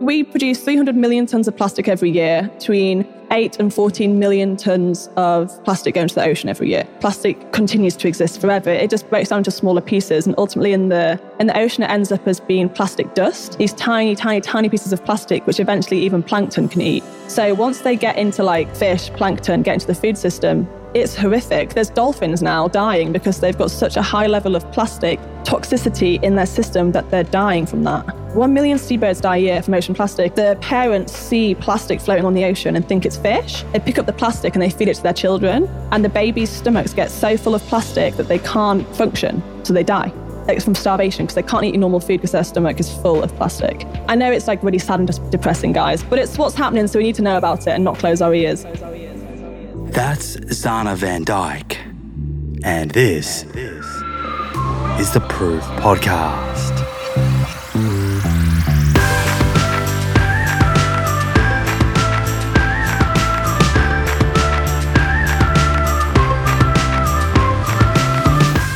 We produce 300 million tons of plastic every year, between 8 and 14 million tons of plastic going to the ocean every year. Plastic continues to exist forever. It just breaks down into smaller pieces and ultimately in the in the ocean it ends up as being plastic dust. These tiny, tiny, tiny pieces of plastic which eventually even plankton can eat. So once they get into like fish, plankton, get into the food system, it's horrific. There's dolphins now dying because they've got such a high level of plastic toxicity in their system that they're dying from that. One million seabirds die a year from ocean plastic. The parents see plastic floating on the ocean and think it's fish. They pick up the plastic and they feed it to their children, and the baby's stomachs get so full of plastic that they can't function, so they die. It's from starvation because they can't eat normal food because their stomach is full of plastic. I know it's like really sad and just depressing, guys, but it's what's happening, so we need to know about it and not close our ears. That's Zanna Van Dijk. And this this is the Proof Podcast.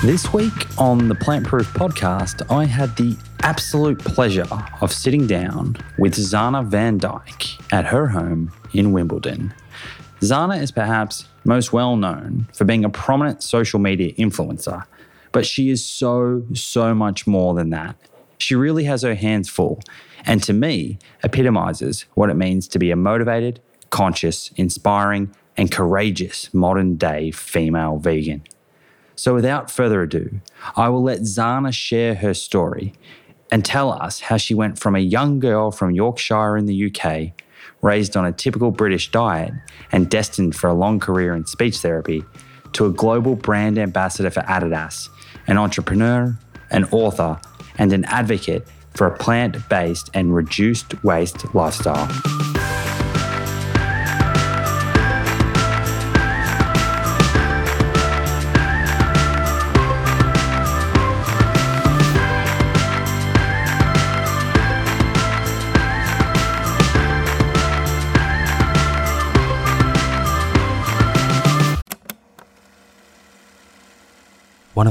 This week on the Plant Proof podcast, I had the absolute pleasure of sitting down with Zanna Van Dijk at her home in Wimbledon. Zanna is perhaps most well known for being a prominent social media influencer, but she is so, so much more than that. She really has her hands full, and to me, epitomizes what it means to be a motivated, conscious, inspiring, and courageous modern day female vegan. So, without further ado, I will let Zanna share her story and tell us how she went from a young girl from Yorkshire in the UK, raised on a typical British diet and destined for a long career in speech therapy, to a global brand ambassador for Adidas, an entrepreneur, an author, and an advocate for a plant based and reduced waste lifestyle.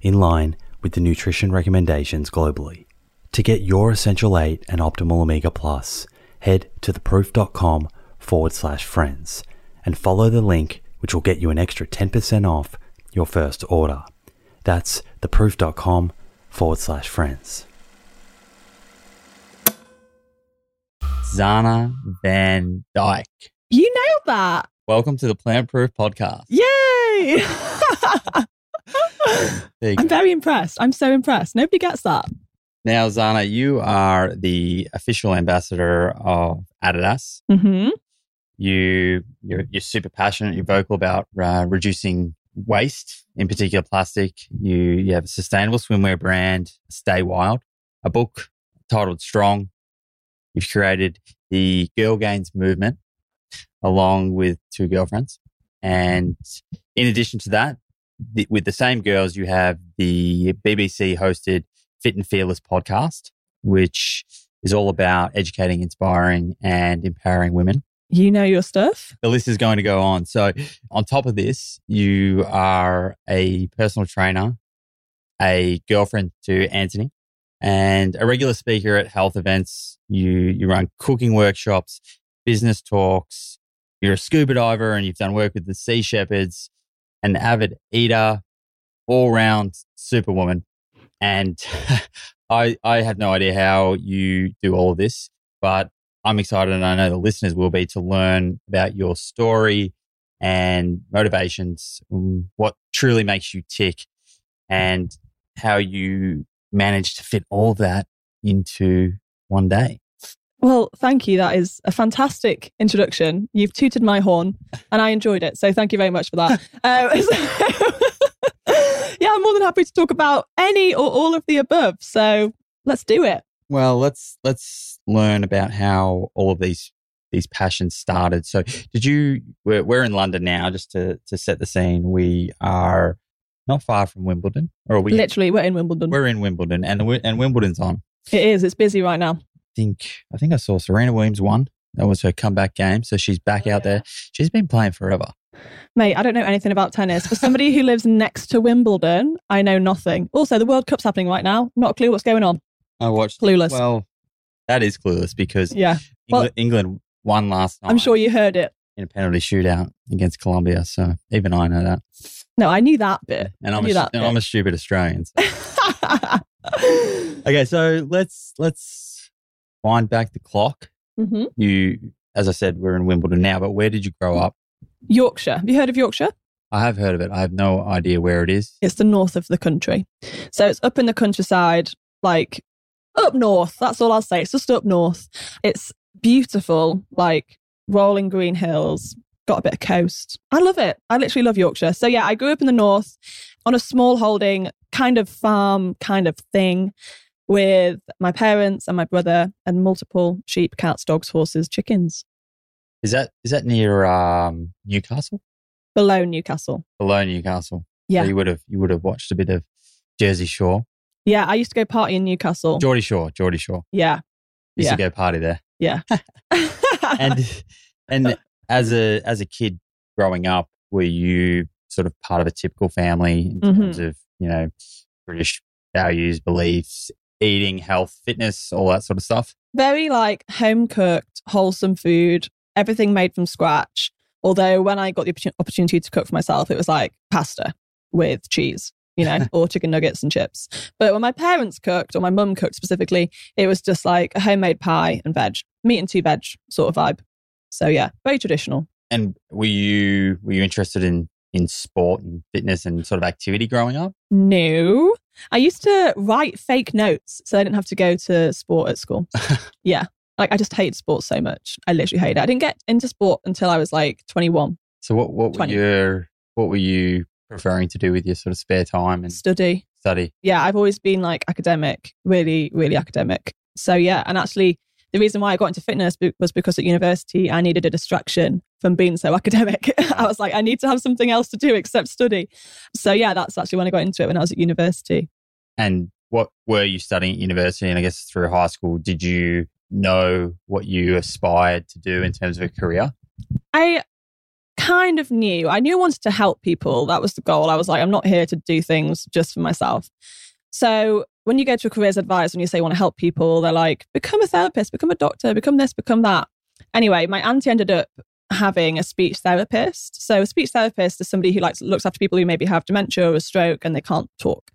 in line with the nutrition recommendations globally. To get your Essential 8 and Optimal Omega Plus, head to theproof.com forward slash friends and follow the link which will get you an extra 10% off your first order. That's theproof.com forward slash friends. Zanna Van Dijk. You nailed that. Welcome to the Plant Proof Podcast. Yay! I'm very impressed. I'm so impressed. Nobody gets that. Now, Zanna, you are the official ambassador of Adidas. hmm You you're, you're super passionate. You're vocal about uh, reducing waste, in particular plastic. You you have a sustainable swimwear brand, Stay Wild, a book titled Strong. You've created the Girl Gains movement along with two girlfriends, and in addition to that, the, with the same girls, you have the BBC hosted Fit and Fearless podcast, which is all about educating, inspiring, and empowering women You know your stuff. the list is going to go on. So, on top of this, you are a personal trainer, a girlfriend to Anthony, and a regular speaker at health events. You you run cooking workshops, business talks. You're a scuba diver, and you've done work with the Sea Shepherds. An avid eater, all round superwoman, and I I have no idea how you do all of this, but I'm excited, and I know the listeners will be to learn about your story and motivations, um, what truly makes you tick, and how you manage to fit all that into one day. Well, thank you. That is a fantastic introduction. You've tooted my horn and I enjoyed it. So thank you very much for that. Um, so- yeah, I'm more than happy to talk about any or all of the above. So let's do it. Well, let's let's learn about how all of these these passions started. So, did you? We're, we're in London now, just to to set the scene. We are not far from Wimbledon, or are we? Literally, we're in Wimbledon. We're in Wimbledon, and and Wimbledon's on. it is. It's busy right now. Think I think I saw Serena Williams won. That was her comeback game, so she's back oh, out there. She's been playing forever. Mate, I don't know anything about tennis. For somebody who lives next to Wimbledon, I know nothing. Also, the World Cup's happening right now. Not a clue what's going on. I watched. Clueless. Well, that is clueless because Yeah, well- England, England won last night. I'm sure you heard it. in a penalty shootout against Colombia. So even I know that. No, I knew that bit. And I'm a, and I'm a stupid Australian. so- Okay, so let's let's wind back the clock. hmm You, as I said, we're in Wimbledon now, but where did you grow up? Yorkshire. Have you heard of Yorkshire? I have heard of it. I have no idea where it is. It's the north of the country. So it's up in the countryside, like up north. That's all I'll say. It's just up north. It's beautiful, like rolling green hills, got a bit of coast. I love it. I literally love Yorkshire. So yeah, I grew up in the north on a small holding, kind of farm kind of thing with my parents and my brother and multiple sheep, cats, dogs, horses, chickens Is that is that near um, Newcastle? below Newcastle. Below Newcastle. Yeah. So you would have you would have watched a bit of Jersey Shore, Yeah, I used to go party in Newcastle. Geordie Shore, Geordie Shore. Yeah. Used Yeah. to go party there. Yeah. and and as a as a kid growing up, were you sort of part of a typical family in Mhm. terms of you know British values, beliefs, eating, health, fitness, all that sort of stuff? very like home cooked, wholesome food, everything made from scratch. Although when I got the opportunity to cook for myself, it was like pasta with cheese, you know, or chicken nuggets and chips. But when my parents cooked, or my mum cooked specifically, it was just like a homemade pie and veg, meat and two veg sort of vibe. So yeah, very traditional. And were you were you interested in in sport and fitness and sort of activity growing up? No, I used to write fake notes so I didn't have to go to sport at school. yeah. Like I just hate sports so much. I literally hate it. I didn't get into sport until I was like 21. So what what were 20. your what were you preferring to do with your sort of spare time and Study. study? yeah, I've always been like academic, really, really academic. So yeah, and actually the reason why I got into fitness was because at university I needed a distraction from being so academic. I was like, I need to have something else to do except study. So yeah, that's actually when I got into it when I was at university. And what were you studying at university? And I guess through high school, did you know what you aspired to do in terms of a career? I kind of knew. I knew I wanted to help people. That was the goal. I was like, I'm not here to do things just for myself. So when you go to a careers advisor and you say you want to help people, they're like, become a therapist, become a doctor, become this, become that. Anyway, my auntie ended up having a speech therapist. So a speech therapist is somebody who like looks after people who maybe have dementia or a stroke and they can't talk.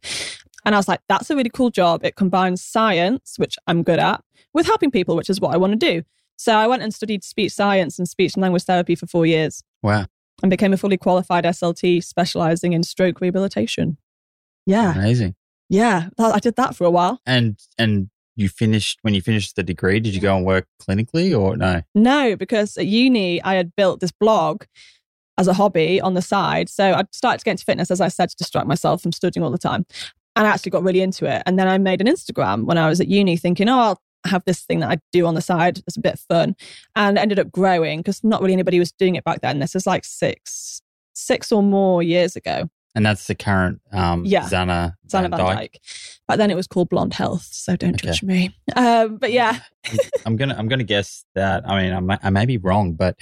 And I was like, that's a really cool job. It combines science, which I'm good at, with helping people, which is what I want to do. So I went and studied speech science and speech and language therapy for four years Wow. and became a fully qualified SLT specializing in stroke rehabilitation. Yeah. Amazing. Yeah. I did that for a while. And and you finished when you finished the degree, did you go and work clinically or no? No, because at uni, I had built this blog as a hobby on the side. So I started to get into fitness, as I said, to distract myself from studying all the time. And I actually got really into it. And then I made an Instagram when I was at uni, thinking, oh, I'll have this thing that I do on the side. It's a bit fun. And it ended up growing because not really anybody was doing it back then. This is like six, six or more years ago. And that's the current um Yeah. Zanna Zanna Van Dijk. Back then it was called Blonde Health. So don't Okay. judge me. Um, but yeah, I'm gonna I'm gonna guess that. I mean, I may, I may be wrong, but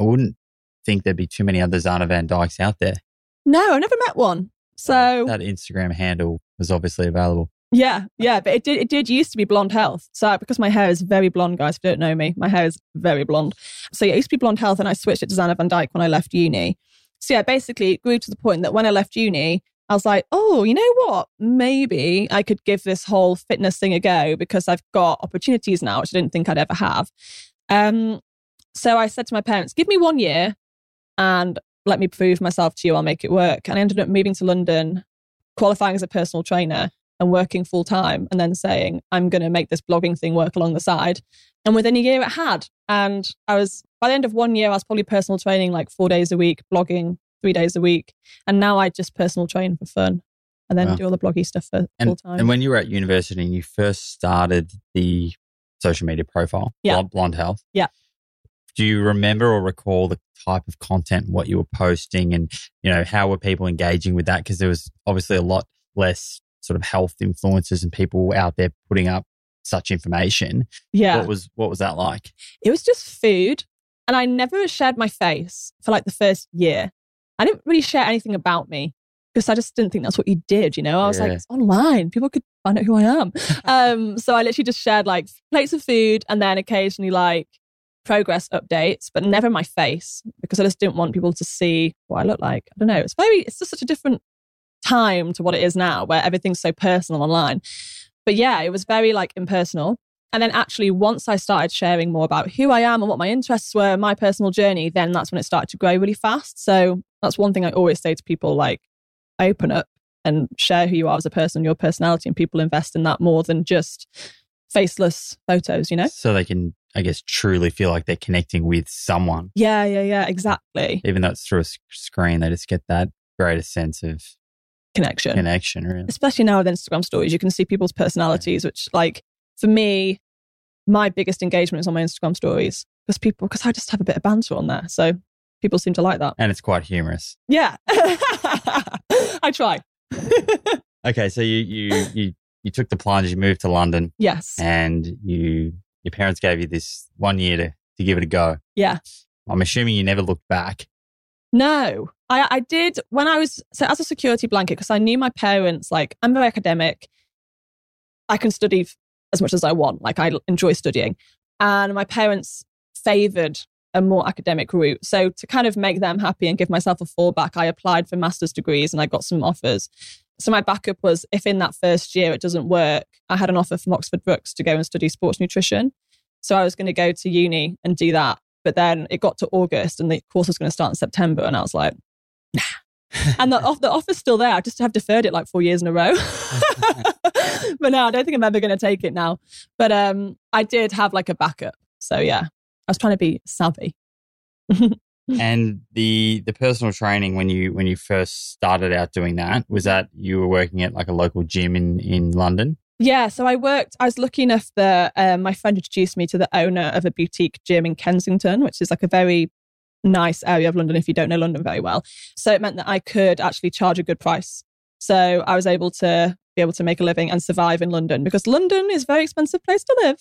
I wouldn't think there'd be too many other Zanna Van Dijks out there. no, I never met one. So that Instagram handle was obviously available. Yeah, yeah, but it did it did used to be blonde health. So because my hair is very blonde, guys, if you don't know me, my hair is very blonde. So yeah, it used to be blonde health, and I switched it to Zanna Van Dijk when I left uni. So yeah, basically it grew to the point that when I left uni, I was like, oh, you know what? Maybe I could give this whole fitness thing a go because I've got opportunities now, which I didn't think I'd ever have. Um, so I said to my parents, give me one year and let me prove myself to you. I'll make it work. And I ended up moving to London, qualifying as a personal trainer and working full time and then saying, I'm going to make this blogging thing work along the side. And within a year, it had. And I was, by the end of one year, I was probably personal training like four days a week, blogging three days a week. And now I just personal train for fun and then Wow. do all the bloggy stuff for full time. and when you were at university and you first started the social media profile, Yeah. Blonde, Blonde Health. Yeah. Do you remember or recall the type of content, what you were posting, and you know how were people engaging with that? Because there was obviously a lot less sort of health influencers and people out there putting up such information. yeah. What was what was that like? it was just food. And I never shared my face for like the first year. I didn't really share anything about me because I just didn't think that's what you did. You know, I was like, it's online. People could find out who I am. um, so I literally just shared like plates of food and then occasionally like progress updates, but never my face because I just didn't want people to see what I look like. I don't know. It's very, it's just such a different time to what it is now where everything's so personal online. But yeah, it was very like impersonal. And then actually, once I started sharing more about who I am and what my interests were, my personal journey, then that's when it started to grow really fast. So that's one thing I always say to people like, open up and share who you are as a person, your personality, and people invest in that more than just faceless photos, you know? So they can, I guess, truly feel like they're connecting with someone, Yeah, yeah, yeah, exactly. even though it's through a screen. They just get that greater sense of Connection. connection. Really. especially now with Instagram stories, you can see people's personalities, which like for me, my biggest engagement is on my Instagram stories because people, because I just have a bit of banter on there. So people seem to like that. And it's quite humorous. Yeah. I try. Okay, so you you you you took the plunge, you moved to London, yes. and you your parents gave you this one year to to give it a go. Yeah. I'm assuming you never looked back. No, I, I did when I was so as a security blanket because I knew my parents. Like I'm very academic. I can study as much as I want. Like I enjoy studying, and my parents favoured a more academic route. So to kind of make them happy and give myself a fallback, I applied for master's degrees and I got some offers. So my backup was if in that first year it doesn't work, I had an offer from Oxford Brookes to go and study sports nutrition. So I was going to go to uni and do that. But then it got to August and the course was going to start in September. And I was like, nah. and the, the offer's still there. I just have deferred it like four years in a row. but no, I don't think I'm ever going to take it now. But um, I did have like a backup. So yeah, I was trying to be savvy. and the the personal training when you when you first started out doing that was that you were working at like a local gym in in London. Yeah, so I worked. I was lucky enough that um, my friend introduced me to the owner of a boutique gym in Kensington, which is like a very nice area of London if you don't know London very well. So it meant that I could actually charge a good price. So I was able to be able to make a living and survive in London because London is a very expensive place to live.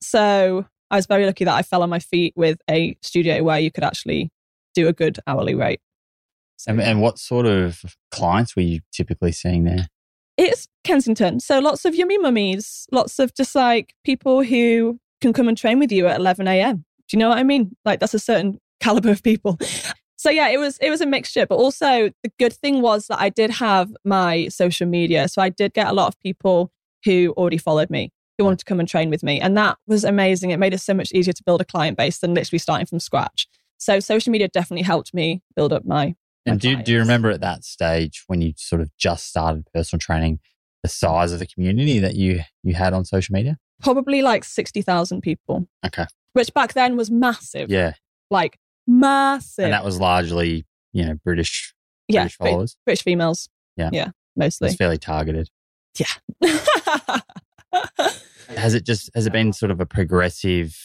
So I was very lucky that I fell on my feet with a studio where you could actually do a good hourly rate. So, And, and what sort of clients were you typically seeing there? It's Kensington. So lots of yummy mummies, lots of just like people who can come and train with you at 11 a.m. Do you know what I mean? Like that's a certain caliber of people. So yeah, it was it was a mixture, but also the good thing was that I did have my social media. So I did get a lot of people who already followed me, who wanted to come and train with me. And that was amazing. It made it so much easier to build a client base than literally starting from scratch. So social media definitely helped me build up my. And do, do you remember at that stage when you sort of just started personal training, the size of the community that you you had on social media? Probably like sixty thousand people. Okay. Which back then was massive. Yeah. Like massive. And that was largely, you know, British, yeah, British followers. British females. Yeah. Yeah. Mostly. It's fairly targeted. Yeah. has it just has it been sort of a progressive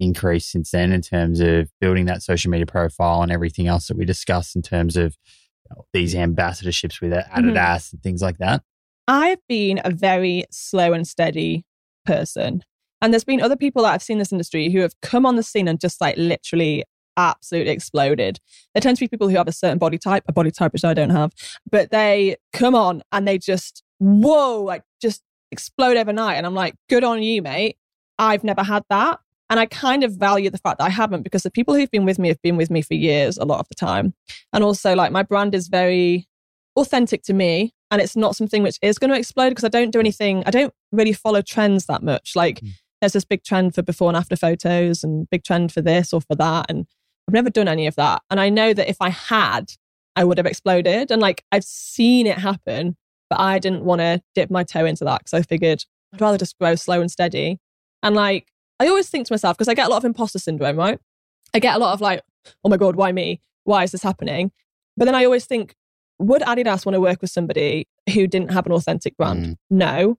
increase since then in terms of building that social media profile and everything else that we discussed in terms of you know, these ambassadorships with Adidas mm-hmm. and things like that? I've been a very slow and steady person. And there's been other people that I've seen in this industry who have come on the scene and just like literally absolutely exploded. There tend to be people who have a certain body type, a body type which I don't have, but they come on and they just, whoa, like just explode overnight. And I'm like, good on you, mate. I've never had that. And I kind of value the fact that I haven't because the people who've been with me have been with me for years a lot of the time. And also, like, my brand is very authentic to me. And it's not something which is going to explode because I don't do anything, I don't really follow trends that much. Like, mm. there's this big trend for before and after photos and big trend for this or for that. And I've never done any of that. And I know that if I had, I would have exploded. And like, I've seen it happen but I didn't want to dip my toe into that because I figured I'd rather just grow slow and steady. And like, I always think to myself, because I get a lot of imposter syndrome, right? I get a lot of like, oh my God, why me? Why is this happening? But then I always think, would Adidas want to work with somebody who didn't have an authentic brand? Mm. No.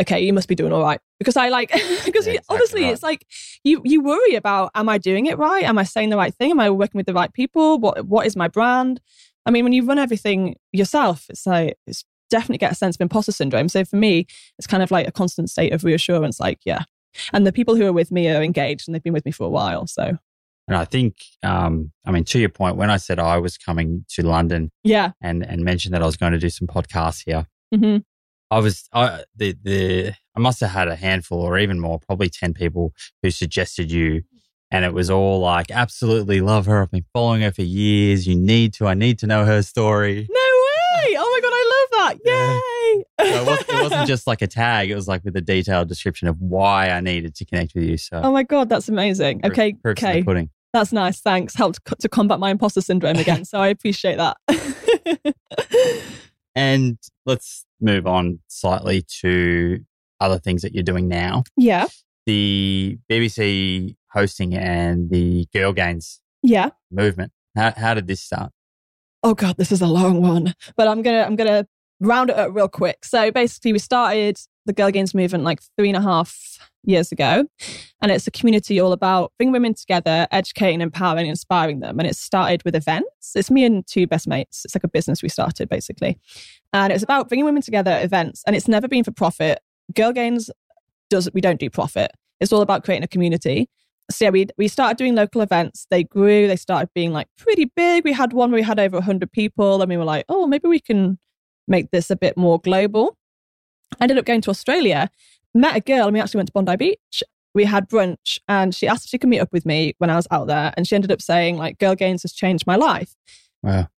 Okay, you must be doing all right. Because I like, because yeah, exactly obviously right. it's like you you worry about, am I doing it right? Am I saying the right thing? Am I working with the right people? What what is my brand? I mean, when you run everything yourself, it's like it's definitely get a sense of imposter syndrome. So for me, it's kind of like a constant state of reassurance, like, yeah. And the people who are with me are engaged and they've been with me for a while. So and I think, um, I mean, to your point, when I said I was coming to London, yeah, and and mentioned that I was going to do some podcasts here, mm-hmm. I was, I the the I must have had a handful or even more, probably ten people who suggested you, and it was all like, absolutely love her. I've been following her for years. You need to. I need to know her story. No love! Yay! So it, wasn't, it, wasn't, just like a tag; it was like with a detailed description of why I needed to connect with you. So, oh my god, that's amazing. Okay, Proofs okay, pudding. That's nice. Thanks. Helped to combat my imposter syndrome again. so I appreciate that. and let's move on slightly to other things that you're doing now. Yeah. The BBC hosting and the Girl Gains yeah. movement. How, how did this start? oh god, this is a long one, but I'm gonna I'm gonna round it up real quick. So basically, we started the Girl Gains movement like three and a half years ago, and it's a community all about bringing women together, educating, empowering, inspiring them. And it started with events. It's me and two best mates. It's like a business we started basically, and it's about bringing women together at events. And it's never been for profit. Girl Gains does we don't do profit. It's all about creating a community so yeah, we we started doing local events. They grew. They started being like pretty big. We had one where we had over hundred people, and we were like, oh, maybe we can make this a bit more global. I ended up going to Australia, met a girl, and we actually went to Bondi Beach. We had brunch, and she asked if she could meet up with me when I was out there, and she ended up saying like, "Girl Gains has changed my life." Wow.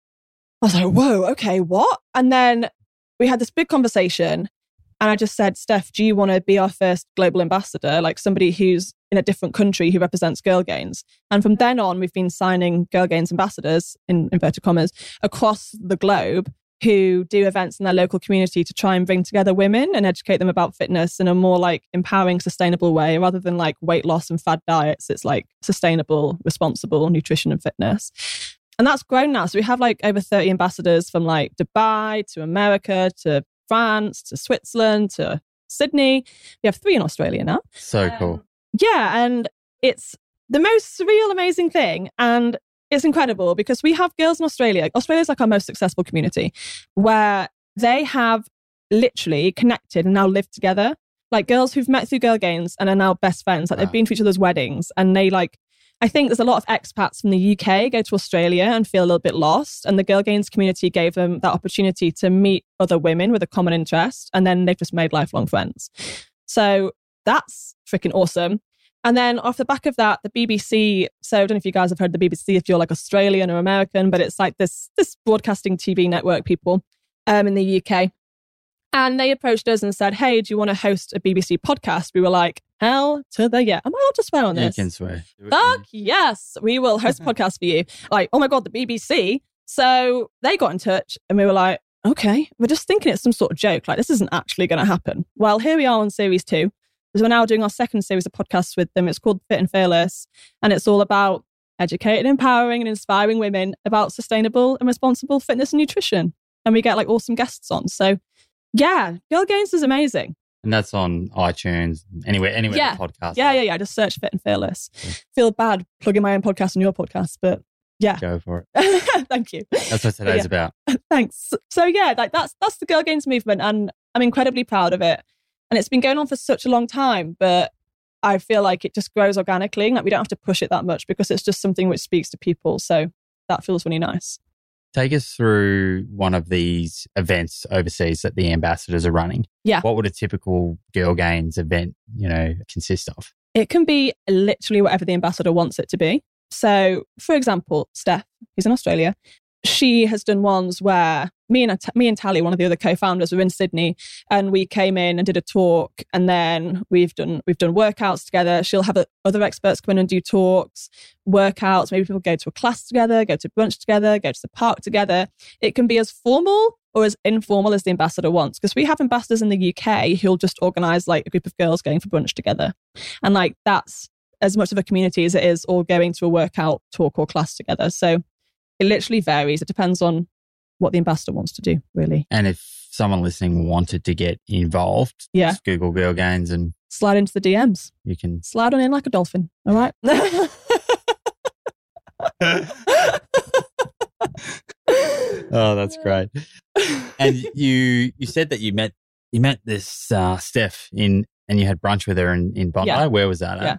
I was like, "Whoa, okay, what?" And then we had this big conversation, and I just said, Steph, do you want to be our first global ambassador? Like somebody who's in a different country who represents Girl Gains. And from then on, we've been signing Girl Gains ambassadors, in inverted commas, across the globe who do events in their local community to try and bring together women and educate them about fitness in a more like empowering, sustainable way rather than like weight loss and fad diets. It's like sustainable, responsible nutrition and fitness. And that's grown now. So we have like over 30 ambassadors from like Dubai to America to France to Switzerland to Sydney. We have three in Australia now. So um, cool. Yeah. And it's the most surreal, amazing thing. And it's incredible because we have girls in Australia. Australia is like our most successful community where they have literally connected and now live together. Like girls who've met through Girl Gains and are now best friends. Like wow. they've been to each other's weddings and they like I think there's a lot of expats from the UK go to Australia and feel a little bit lost. And the Girl Gains community gave them that opportunity to meet other women with a common interest. And then they've just made lifelong friends. So that's freaking awesome. And then off the back of that, the BBC. So I don't know if you guys have heard the BBC if you're like Australian or American, but it's like this this broadcasting TV network people um, in the UK. And they approached us and said, Hey, do you want to host a BBC podcast? We were like, Hell to the yeah. Am I allowed to swear on You this? can swear. Fuck yes, we will host a podcast for you. Like, oh my God, the BBC. So they got in touch and we were like, okay, we're just thinking it's some sort of joke. Like, this isn't actually going to happen. Well, here we are on series two. Because we're now doing our second series of podcasts with them. It's called Fit and Fearless. And it's all about educating, empowering, and inspiring women about sustainable and responsible fitness and nutrition. And we get like awesome guests on. So, yeah, Girl Gains is amazing. And that's on iTunes, anywhere, anywhere Yeah. podcast. Yeah, yeah, yeah. Just search Fit and Fearless. Feel bad plugging my own podcast and your podcast, but yeah. Go for it. Thank you. That's what today's Yeah. about. Thanks. So yeah, like that's that's the Girl Gains movement, and I'm incredibly proud of it. And it's been going on for such a long time, but I feel like it just grows organically. Like we don't have to push it that much because it's just something which speaks to people. So that feels really nice. Take us through one of these events overseas that the ambassadors are running. Yeah. What would a typical Girl Gains event, you know, consist of? It can be literally whatever the ambassador wants it to be. So, for example, Steph, who's in Australia, she has done ones where me and me and Tally, one of the other co-founders, were in Sydney, and we came in and did a talk, and then we've done we've done workouts together. She'll have uh, other experts come in and do talks, workouts. Maybe people go to a class together, go to brunch together, go to the park together. It can be as formal or as informal as the ambassador wants, because we have ambassadors in the UK who'll just organise like a group of girls going for brunch together, and like that's as much of a community as it is all going to a workout talk or class together. So it literally varies. It depends on what the ambassador wants to do, really. And if someone listening wanted to get involved, Yeah. just Google Girl Gains and Slide into the DMs. you can. Slide on in like a dolphin. All right. Oh, that's great. and you you said that you met you met this uh, Steph in and you had brunch with her in, in Bondi. Yeah. Where was that? At? Yeah.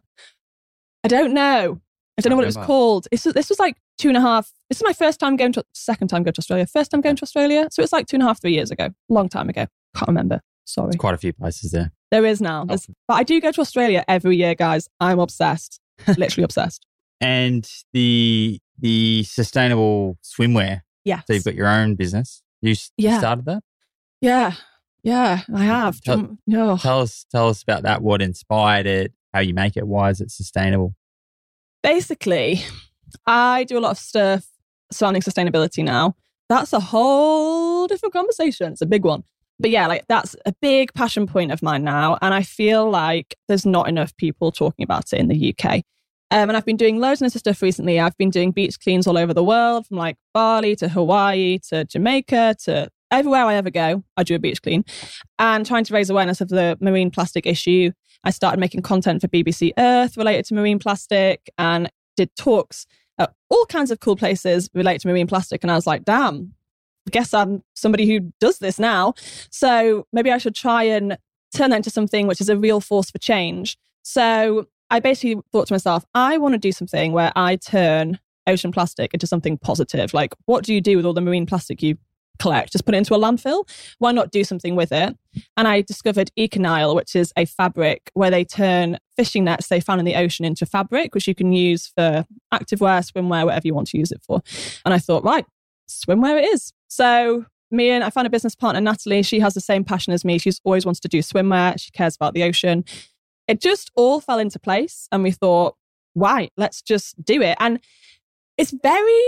I don't know. I don't know what it was called. It's, this was like two and a half. This is my first time going to, second time going to Australia, first time going to Australia. So it's like two and a half, three years ago. Long time ago. Can't remember. Sorry. There's quite a few places there. There is now. There's- But I do go to Australia every year, guys. I'm obsessed. Literally obsessed. And the the sustainable swimwear. Yeah. So you've got your own business. You Yeah. started that. Yeah. Yeah, I have. Tell- Um, oh. Tell us tell us about that. What inspired it? How you make it? Why is it sustainable? Basically, I do a lot of stuff surrounding sustainability now. That's a whole different conversation. It's a big one. But yeah, like that's a big passion point of mine now. And I feel like there's not enough people talking about it in the UK. Um, and I've been doing loads of stuff recently. I've been doing beach cleans all over the world, from like Bali to Hawaii to Jamaica to everywhere I ever go. I do a beach clean and trying to raise awareness of the marine plastic issue. I started making content for BBC Earth related to marine plastic and did talks at all kinds of cool places related to marine plastic. And I was like, damn, I guess I'm somebody who does this now. So maybe I should try and turn that into something which is a real force for change. So I basically thought to myself, I want to do something where I turn ocean plastic into something positive. Like, what do you do with all the marine plastic you collect? Just put it into a landfill? Why not do something with it? And I discovered Econyl, which is a fabric where they turn fishing nets they found in the ocean into fabric, which you can use for activewear, swimwear, whatever you want to use it for. And I thought, right, swimwear it is. So me and I found a business partner, Natalie. She has the same passion as me. She's always wanted to do swimwear. She cares about the ocean. It just all fell into place. And we thought, why? Let's just do it. And it's very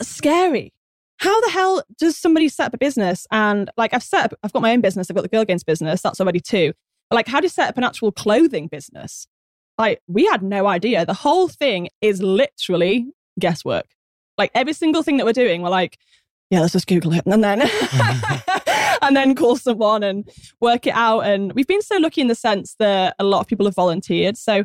scary. How the hell does somebody set up a business? And like I've set up, I've got my own business. I've got the Girl Gains business. That's already two. But like, how do you set up an actual clothing business? Like, we had no idea. The whole thing is literally guesswork. Like every single thing that we're doing, we're like, yeah, let's just Google it. And then, and then call someone and work it out. And we've been so lucky in the sense that a lot of people have volunteered. So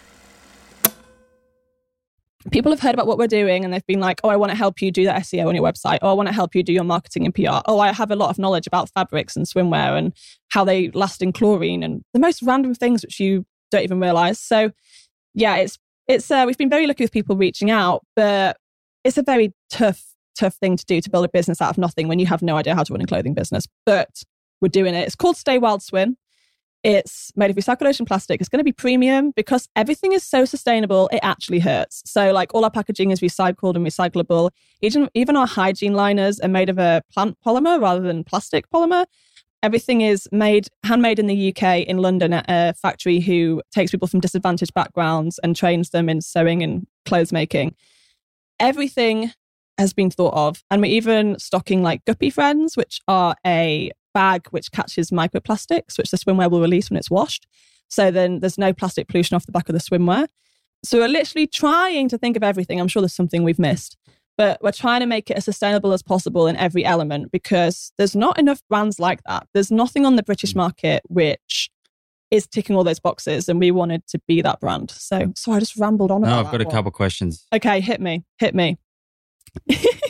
People have heard about what we're doing and they've been like, oh, I want to help you do that SEO on your website. Oh, I want to help you do your marketing and PR. Oh, I have a lot of knowledge about fabrics and swimwear and how they last in chlorine and the most random things which you don't even realize. So, yeah, it's it's uh, we've been very lucky with people reaching out, but it's a very tough tough thing to do to build a business out of nothing when you have no idea how to run a clothing business. But we're doing it. It's called Stay Wild Swim. It's made of recycled plastic. It's going to be premium because everything is so sustainable, it actually hurts. So, like, all our packaging is recycled and recyclable. Even, even our hygiene liners are made of a plant polymer rather than plastic polymer. Everything is made, handmade in the UK in London at a factory who takes people from disadvantaged backgrounds and trains them in sewing and clothes making. Everything has been thought of. And we're even stocking like Guppy Friends, which are a bag which catches microplastics, which the swimwear will release when it's washed. So then there's no plastic pollution off the back of the swimwear. So we're literally trying to think of everything. I'm sure there's something we've missed, but we're trying to make it as sustainable as possible in every element because there's not enough brands like that. There's nothing on the British mm. market which is ticking all those boxes, and we wanted to be that brand. So, so I just rambled on. No, I've got a one. couple questions. Okay, hit me, hit me.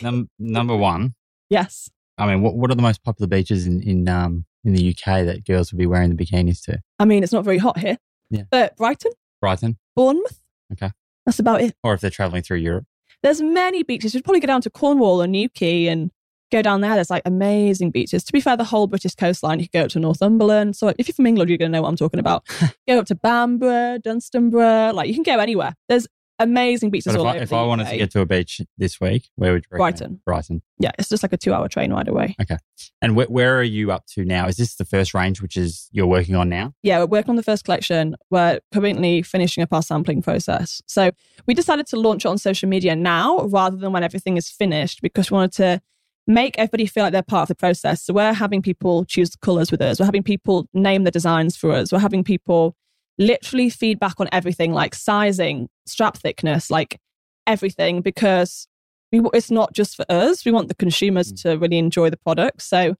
Num- number one, Yes. I mean, what, what are the most popular beaches in in um in the UK that girls would be wearing the bikinis to? I mean, it's not very hot here. Yeah. But Brighton, Brighton, Bournemouth. Okay. That's about it. or if they're traveling through Europe. There's many beaches. You'd probably go down to Cornwall or Newquay and go down there. There's like amazing beaches. To be fair, the whole British coastline, you could go up to Northumberland. So if you're from England, you're going to know what I'm talking about. go up to Bamburgh, Dunstanburgh. Like you can go anywhere. There's amazing beaches But if all I, if I wanted to get to a beach this week, where would you recommend? Brighton. Brighton. Yeah, it's just like a two hour train ride away. Okay. And wh- where are you up to now? Is this the first range which is you're working on now? yeah, we're working on the first collection. We're currently finishing up our sampling process. So we decided to launch it on social media now rather than when everything is finished because we wanted to make everybody feel like they're part of the process. So we're having people choose the colors with us. We're having people name the designs for us. We're having people literally feedback on everything like sizing, strap thickness, like everything because we, it's not just for us. We want the consumers Mm. to really enjoy the product. So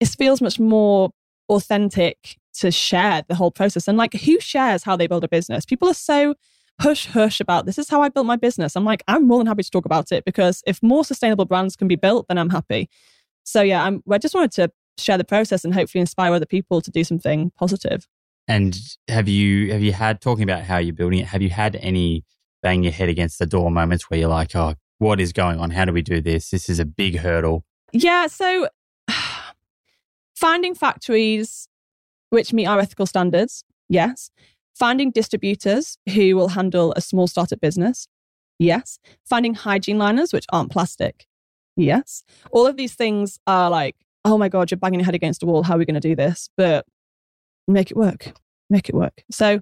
it feels much more authentic to share the whole process. And like, who shares how they build a business? People are so hush hush about this is how I built my business. I'm like, I'm more than happy to talk about it because if more sustainable brands can be built, then I'm happy. So yeah, I'm, I just wanted to share the process and hopefully inspire other people to do something positive. And have you have you had talking about how you're building it? Have you had any bang your head against the door moments where you're like, oh, what is going on? How do we do this? This is a big hurdle. Yeah. So finding factories which meet our ethical standards, yes. Finding distributors who will handle a small startup business, yes. Finding hygiene liners which aren't plastic, yes. All of these things are like, oh my God, you're banging your head against a wall. How are we going to do this? But make it work. Make it work. So,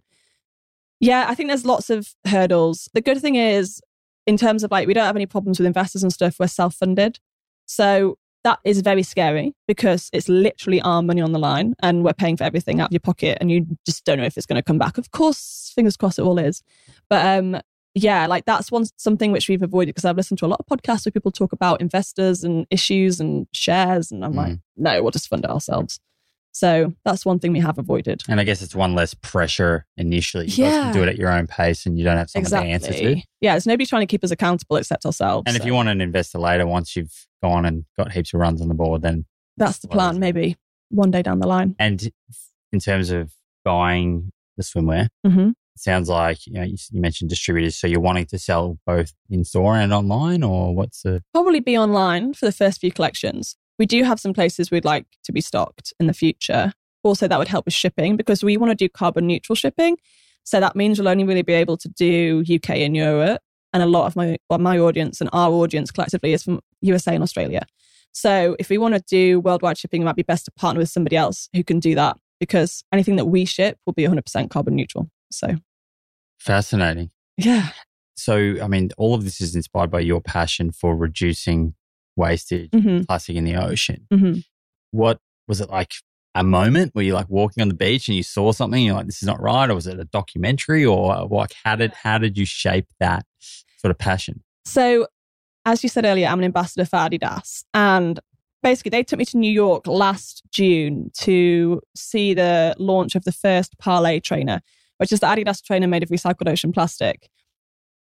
yeah, I think there's lots of hurdles. The good thing is, in terms of like, we don't have any problems with investors and stuff. We're self funded. So that is very scary because it's literally our money on the line and we're paying for everything out of your pocket and you just don't know if it's going to come back. Of course, fingers crossed it all is. But um, yeah, like that's one something which we've avoided because I've listened to a lot of podcasts where people talk about investors and issues and shares. And I'm mm. like, no, we'll just fund it ourselves. So that's one thing we have avoided. And I guess it's one less pressure initially. You yeah. do it at your own pace and you don't have someone exactly. to answer to. Yeah, there's nobody trying to keep us accountable except ourselves. And so. if you want an investor later, once you've gone and got heaps of runs on the board, then that's the plan, maybe one day down the line. And in terms of buying the swimwear, mm-hmm. it sounds like you, know, you, you mentioned distributors. So you're wanting to sell both in store and online, or what's the probably be online for the first few collections. We do have some places we'd like to be stocked in the future. Also, that would help with shipping because we want to do carbon neutral shipping. So that means we'll only really be able to do UK and Europe. And a lot of my well, my audience and our audience collectively is from USA and Australia. So if we want to do worldwide shipping, it might be best to partner with somebody else who can do that because anything that we ship will be 100% carbon neutral. So fascinating. Yeah. So, I mean, all of this is inspired by your passion for reducing wastage, mm-hmm. plastic in the ocean. Mm-hmm. What was it like a moment where you're like walking on the beach and you saw something you're like, this is not right? Or was it a documentary or like how did how did you shape that sort of passion? So as you said earlier, I'm an ambassador for Adidas. And basically they took me to New York last June to see the launch of the first Parley trainer, which is the Adidas trainer made of recycled ocean plastic.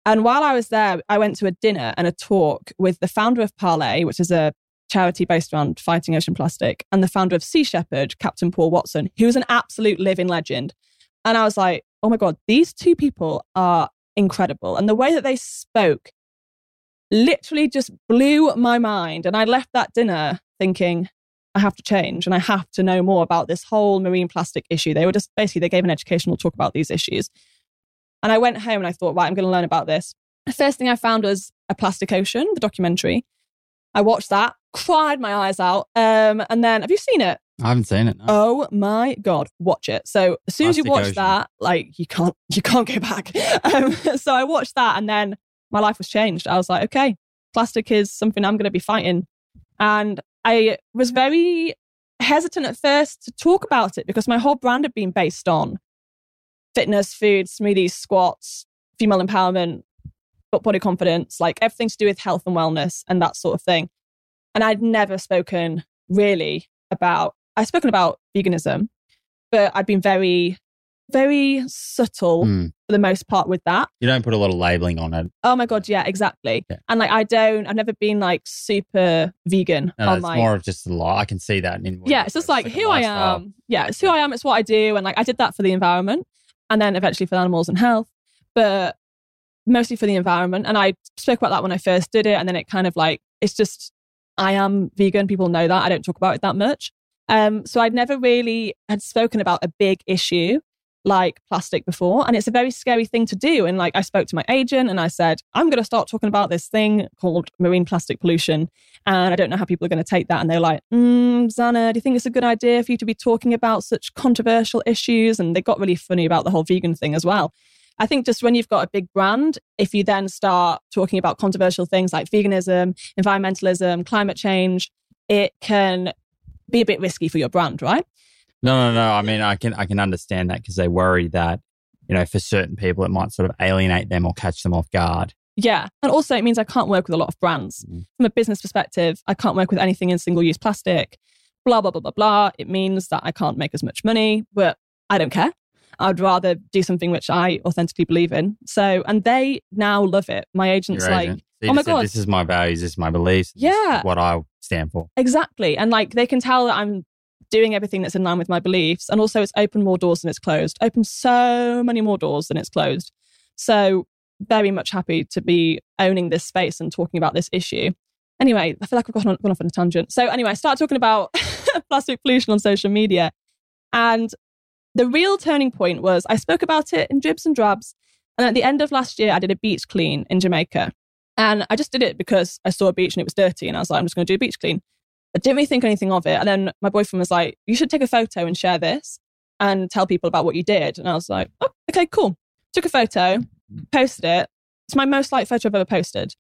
And while I was there, I went to a dinner and a talk with the founder of Parley, which is a charity based around fighting ocean plastic, and the founder of Sea Shepherd, Captain Paul Watson, who was an absolute living legend. And I was like, oh my God, these two people are incredible. And the way that they spoke literally just blew my mind. And I left that dinner thinking, I have to change and I have to know more about this whole marine plastic issue. They were just basically, they gave an educational talk about these issues. And I went home and I thought, right, I'm going to learn about this. The first thing I found was A Plastic Ocean, the documentary. I watched that, cried my eyes out. Um, and then, have you seen it? I haven't seen it. No. Oh my god, watch it! So as soon as you watch Ocean. that, like you can't, you can't go back. Um, so I watched that, and then my life was changed. I was like, okay, plastic is something I'm going to be fighting, and I was very hesitant at first to talk about it because my whole brand had been based on fitness, food, smoothies, squats, female empowerment, but body confidence, like everything to do with health and wellness and that sort of thing. And I'd never spoken really about, I've spoken about veganism, but I'd been very, very subtle mm. for the most part with that. You don't put a lot of labeling on it. Oh my God, yeah, exactly. Yeah. And like, I don't, I've never been like super vegan. No, it's more of just a lot. I can see that. In yeah, it's just like, like who I am. Yeah, it's who I am. It's what I do. And like, I did that for the environment and then eventually for animals and health, but mostly for the environment. And I spoke about that when I first did it. And then it kind of like, it's just, I am vegan. People know that. I don't talk about it that much. Um, so I'd never really had spoken about a big issue like plastic before. And it's a very scary thing to do. And like I spoke to my agent and I said, I'm going to start talking about this thing called marine plastic pollution. And I don't know how people are going to take that. And they're like, mm, Zanna, do you think it's a good idea for you to be talking about such controversial issues? And they got really funny about the whole vegan thing as well. I think just when you've got a big brand, if you then start talking about controversial things like veganism, environmentalism, climate change, it can be a bit risky for your brand, right? No, no, no. I mean, I can I can understand that because they worry that you know for certain people it might sort of alienate them or catch them off guard. Yeah, and also it means I can't work with a lot of brands mm. from a business perspective. I can't work with anything in single use plastic. Blah blah blah blah blah. It means that I can't make as much money, but I don't care. I'd rather do something which I authentically believe in. So, and they now love it. My agent's Your like. So oh my said, God. this is my values, this is my beliefs, this is Yeah. what I stand for. Exactly. And like they can tell that I'm doing everything that's in line with my beliefs. And also it's opened more doors than it's closed. Opened so many more doors than it's closed. So very much happy to be owning this space and talking about this issue. Anyway, I feel like I've gone, on, gone off on a tangent. So anyway, I started talking about plastic pollution on social media. And the real turning point was I spoke about it in dribs and drabs. And at the end of last year, I did a beach clean in Jamaica. And I just did it because I saw a beach and it was dirty. And I was like, I'm just going to do a beach clean. I didn't really think anything of it. And then my boyfriend was like, You should take a photo and share this and tell people about what you did. And I was like, Oh, okay, cool. Took a photo, posted it. It's my most liked photo I've ever posted.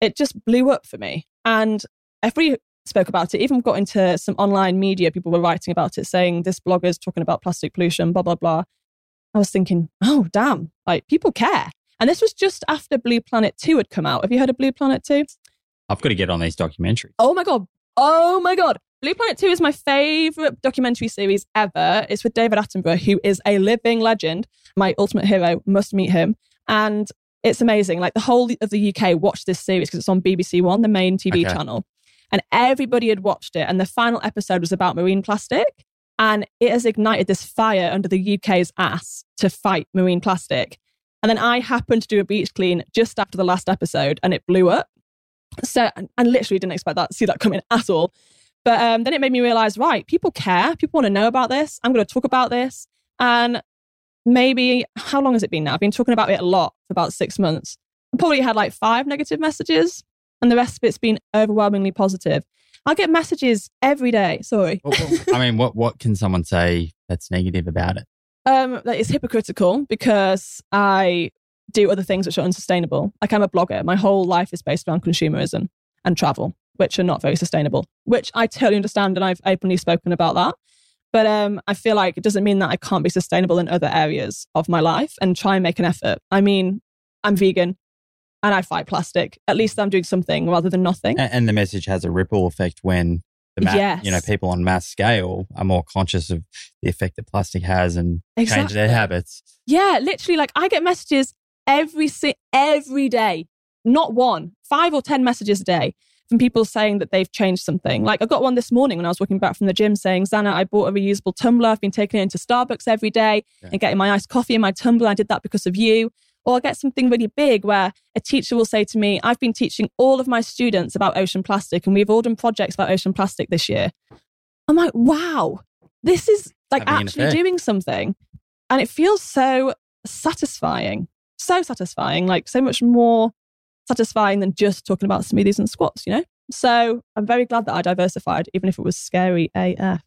It just blew up for me. And everybody spoke about it, even got into some online media. People were writing about it, saying this blogger's talking about plastic pollution, blah, blah, blah. I was thinking, oh, damn, like people care. And this was just after Blue Planet 2 had come out. Have you heard of Blue Planet 2? I've got to get on these documentaries. Oh my God. Oh my God. Blue Planet 2 is my favorite documentary series ever. It's with David Attenborough, who is a living legend. My ultimate hero must meet him. And it's amazing. Like the whole of the UK watched this series because it's on BBC One, the main TV Okay. channel. And everybody had watched it. And the final episode was about marine plastic. And it has ignited this fire under the UK's ass to fight marine plastic. And then I happened to do a beach clean just after the last episode and it blew up. So, and I literally didn't expect that, see that coming at all. But um, then it made me realize, right, people care. People want to know about this. I'm going to talk about this. And maybe, how long has it been now? I've been talking about it a lot for about six months. I probably had like five negative messages, and the rest of it's been overwhelmingly positive. I get messages every day. Sorry. I mean, what, what can someone say that's negative about it? Um, that is hypocritical because I do other things which are unsustainable. Like I'm a blogger. My whole life is based around consumerism and travel, which are not very sustainable, which I totally understand. And I've openly spoken about that. But um, I feel like it doesn't mean that I can't be sustainable in other areas of my life and try and make an effort. I mean, I'm vegan and I fight plastic. At least I'm doing something rather than nothing. And, and the message has a ripple effect when the ma- Yes. you know people on mass scale are more conscious of the effect that plastic has and change their habits. Yeah, literally, like I get messages every si- every day, not one, five or ten messages a day from people saying that they've changed something. Like I got one this morning when I was walking back from the gym saying, "Zanna, I bought a reusable tumbler. I've been taking it into Starbucks every day Yeah. and getting my iced coffee in my tumbler. I did that because of you." Or I get something really big where a teacher will say to me, I've been teaching all of my students about ocean plastic and we've all done projects about ocean plastic this year. I'm like, wow, this is like Having actually doing something. And it feels so satisfying. So satisfying, like so much more satisfying than just talking about smoothies and squats, you know? So I'm very glad that I diversified, even if it was scary AF.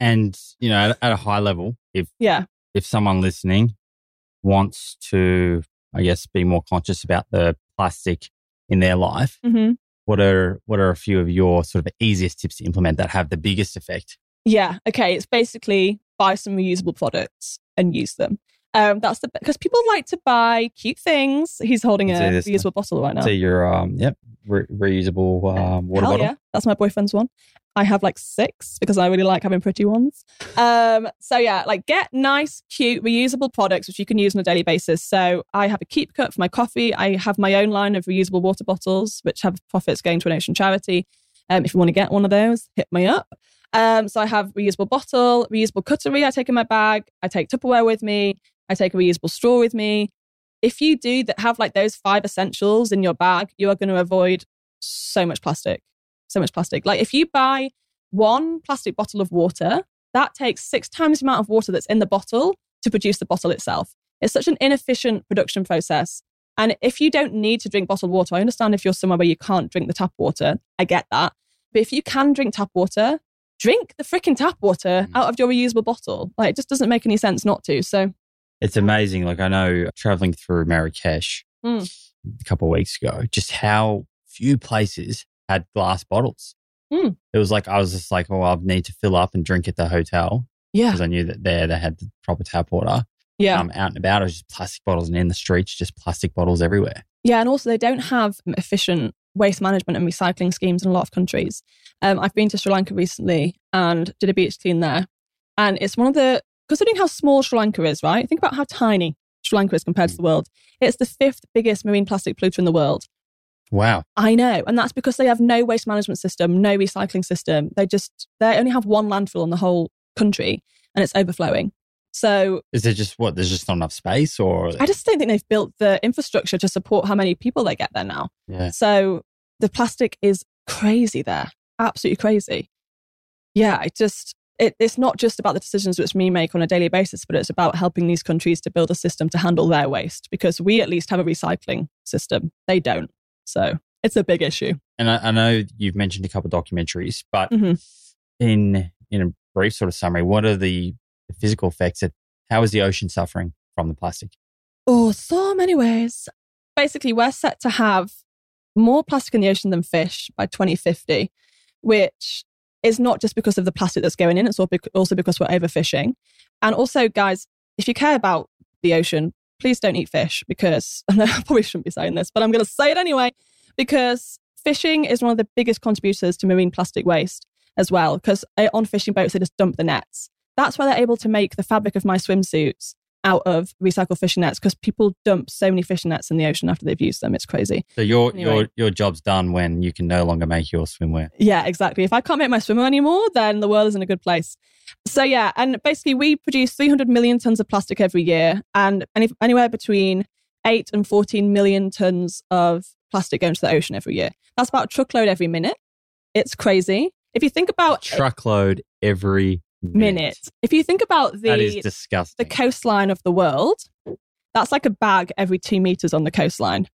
And you know, at, at a high level, if Yeah. if someone listening wants to, I guess, be more conscious about the plastic in their life, hmm what are what are a few of your sort of easiest tips to implement that have the biggest effect? Yeah. Okay. It's basically buy some reusable products and use them. Um, that's the because people like to buy cute things. He's holding a reusable bottle right now. So your um, yep, re- reusable um, water Hell bottle. yeah, that's my boyfriend's one. I have like six because I really like having pretty ones. Um, so yeah, like get nice, cute, reusable products which you can use on a daily basis. So I have a KeepCup for my coffee. I have my own line of reusable water bottles which have profits going to an ocean charity. Um, if you want to get one of those, hit me up. Um, so I have reusable bottle, reusable cutlery I take in my bag. I take Tupperware with me. I take a reusable straw with me. If you do that, have like those five essentials in your bag, you are going to avoid so much plastic. So much plastic. Like if you buy one plastic bottle of water, that takes six times the amount of water that's in the bottle to produce the bottle itself. It's such an inefficient production process. And if you don't need to drink bottled water, I understand if you're somewhere where you can't drink the tap water. I get that. But if you can drink tap water, drink the freaking tap water Mm. out of your reusable bottle. Like it just doesn't make any sense not to. So It's amazing. Like I know traveling through Marrakesh Mm. a couple of weeks ago, just how few places had glass bottles. Mm. It was like I was just like, oh, I need to fill up and drink at the hotel yeah, because I knew that there they had the proper tap water. yeah. Um, out and about, it was just plastic bottles, and in the streets, just plastic bottles everywhere. Yeah, and also they don't have efficient waste management and recycling schemes in a lot of countries. Um, I've been to Sri Lanka recently and did a beach clean there, and it's one of the considering how small Sri Lanka is, right? Think about how tiny Sri Lanka is compared to the world. It's the fifth biggest marine plastic polluter in the world. Wow. I know. And that's because they have no waste management system, no recycling system. They just, they only have one landfill in the whole country and it's overflowing. So Is it just what? There's just not enough space, or I just don't think they've built the infrastructure to support how many people they get there now. yeah. So the plastic is crazy there, absolutely crazy. Yeah, it just it, it's not just about the decisions which we make on a daily basis, but it's about helping these countries to build a system to handle their waste because we at least have a recycling system. They don't. So it's a big issue. And I, I know you've mentioned a couple of documentaries, but Mhm. in in a brief sort of summary, what are the, the physical effects? That, how is the ocean suffering from the plastic? Oh, so many ways. Basically, we're set to have more plastic in the ocean than fish by 2050, which is not just because of the plastic that's going in, it's also because we're overfishing. And also, guys, if you care about the ocean, please don't eat fish because I I probably shouldn't be saying this, but I'm going to say it anyway because fishing is one of the biggest contributors to marine plastic waste as well. Because eh, on fishing boats, they just dump the nets. That's why they're able to make the fabric of my swimsuits out of recycled fishing nets because people dump so many fishing nets in the ocean after they've used them. It's crazy. So your Anyway. your your job's done when you can no longer make your swimwear. Yeah, exactly. If I can't make my swimmer anymore, then the world is in a good place. So yeah, and basically we produce 300 million tons of plastic every year, and any, anywhere between eight and 14 million tons of plastic go into the ocean every year. That's about a truckload every minute. It's crazy. If you think about Truckload every minute. if you think about the that is the coastline of the world, that's like a bag every two meters on the coastline.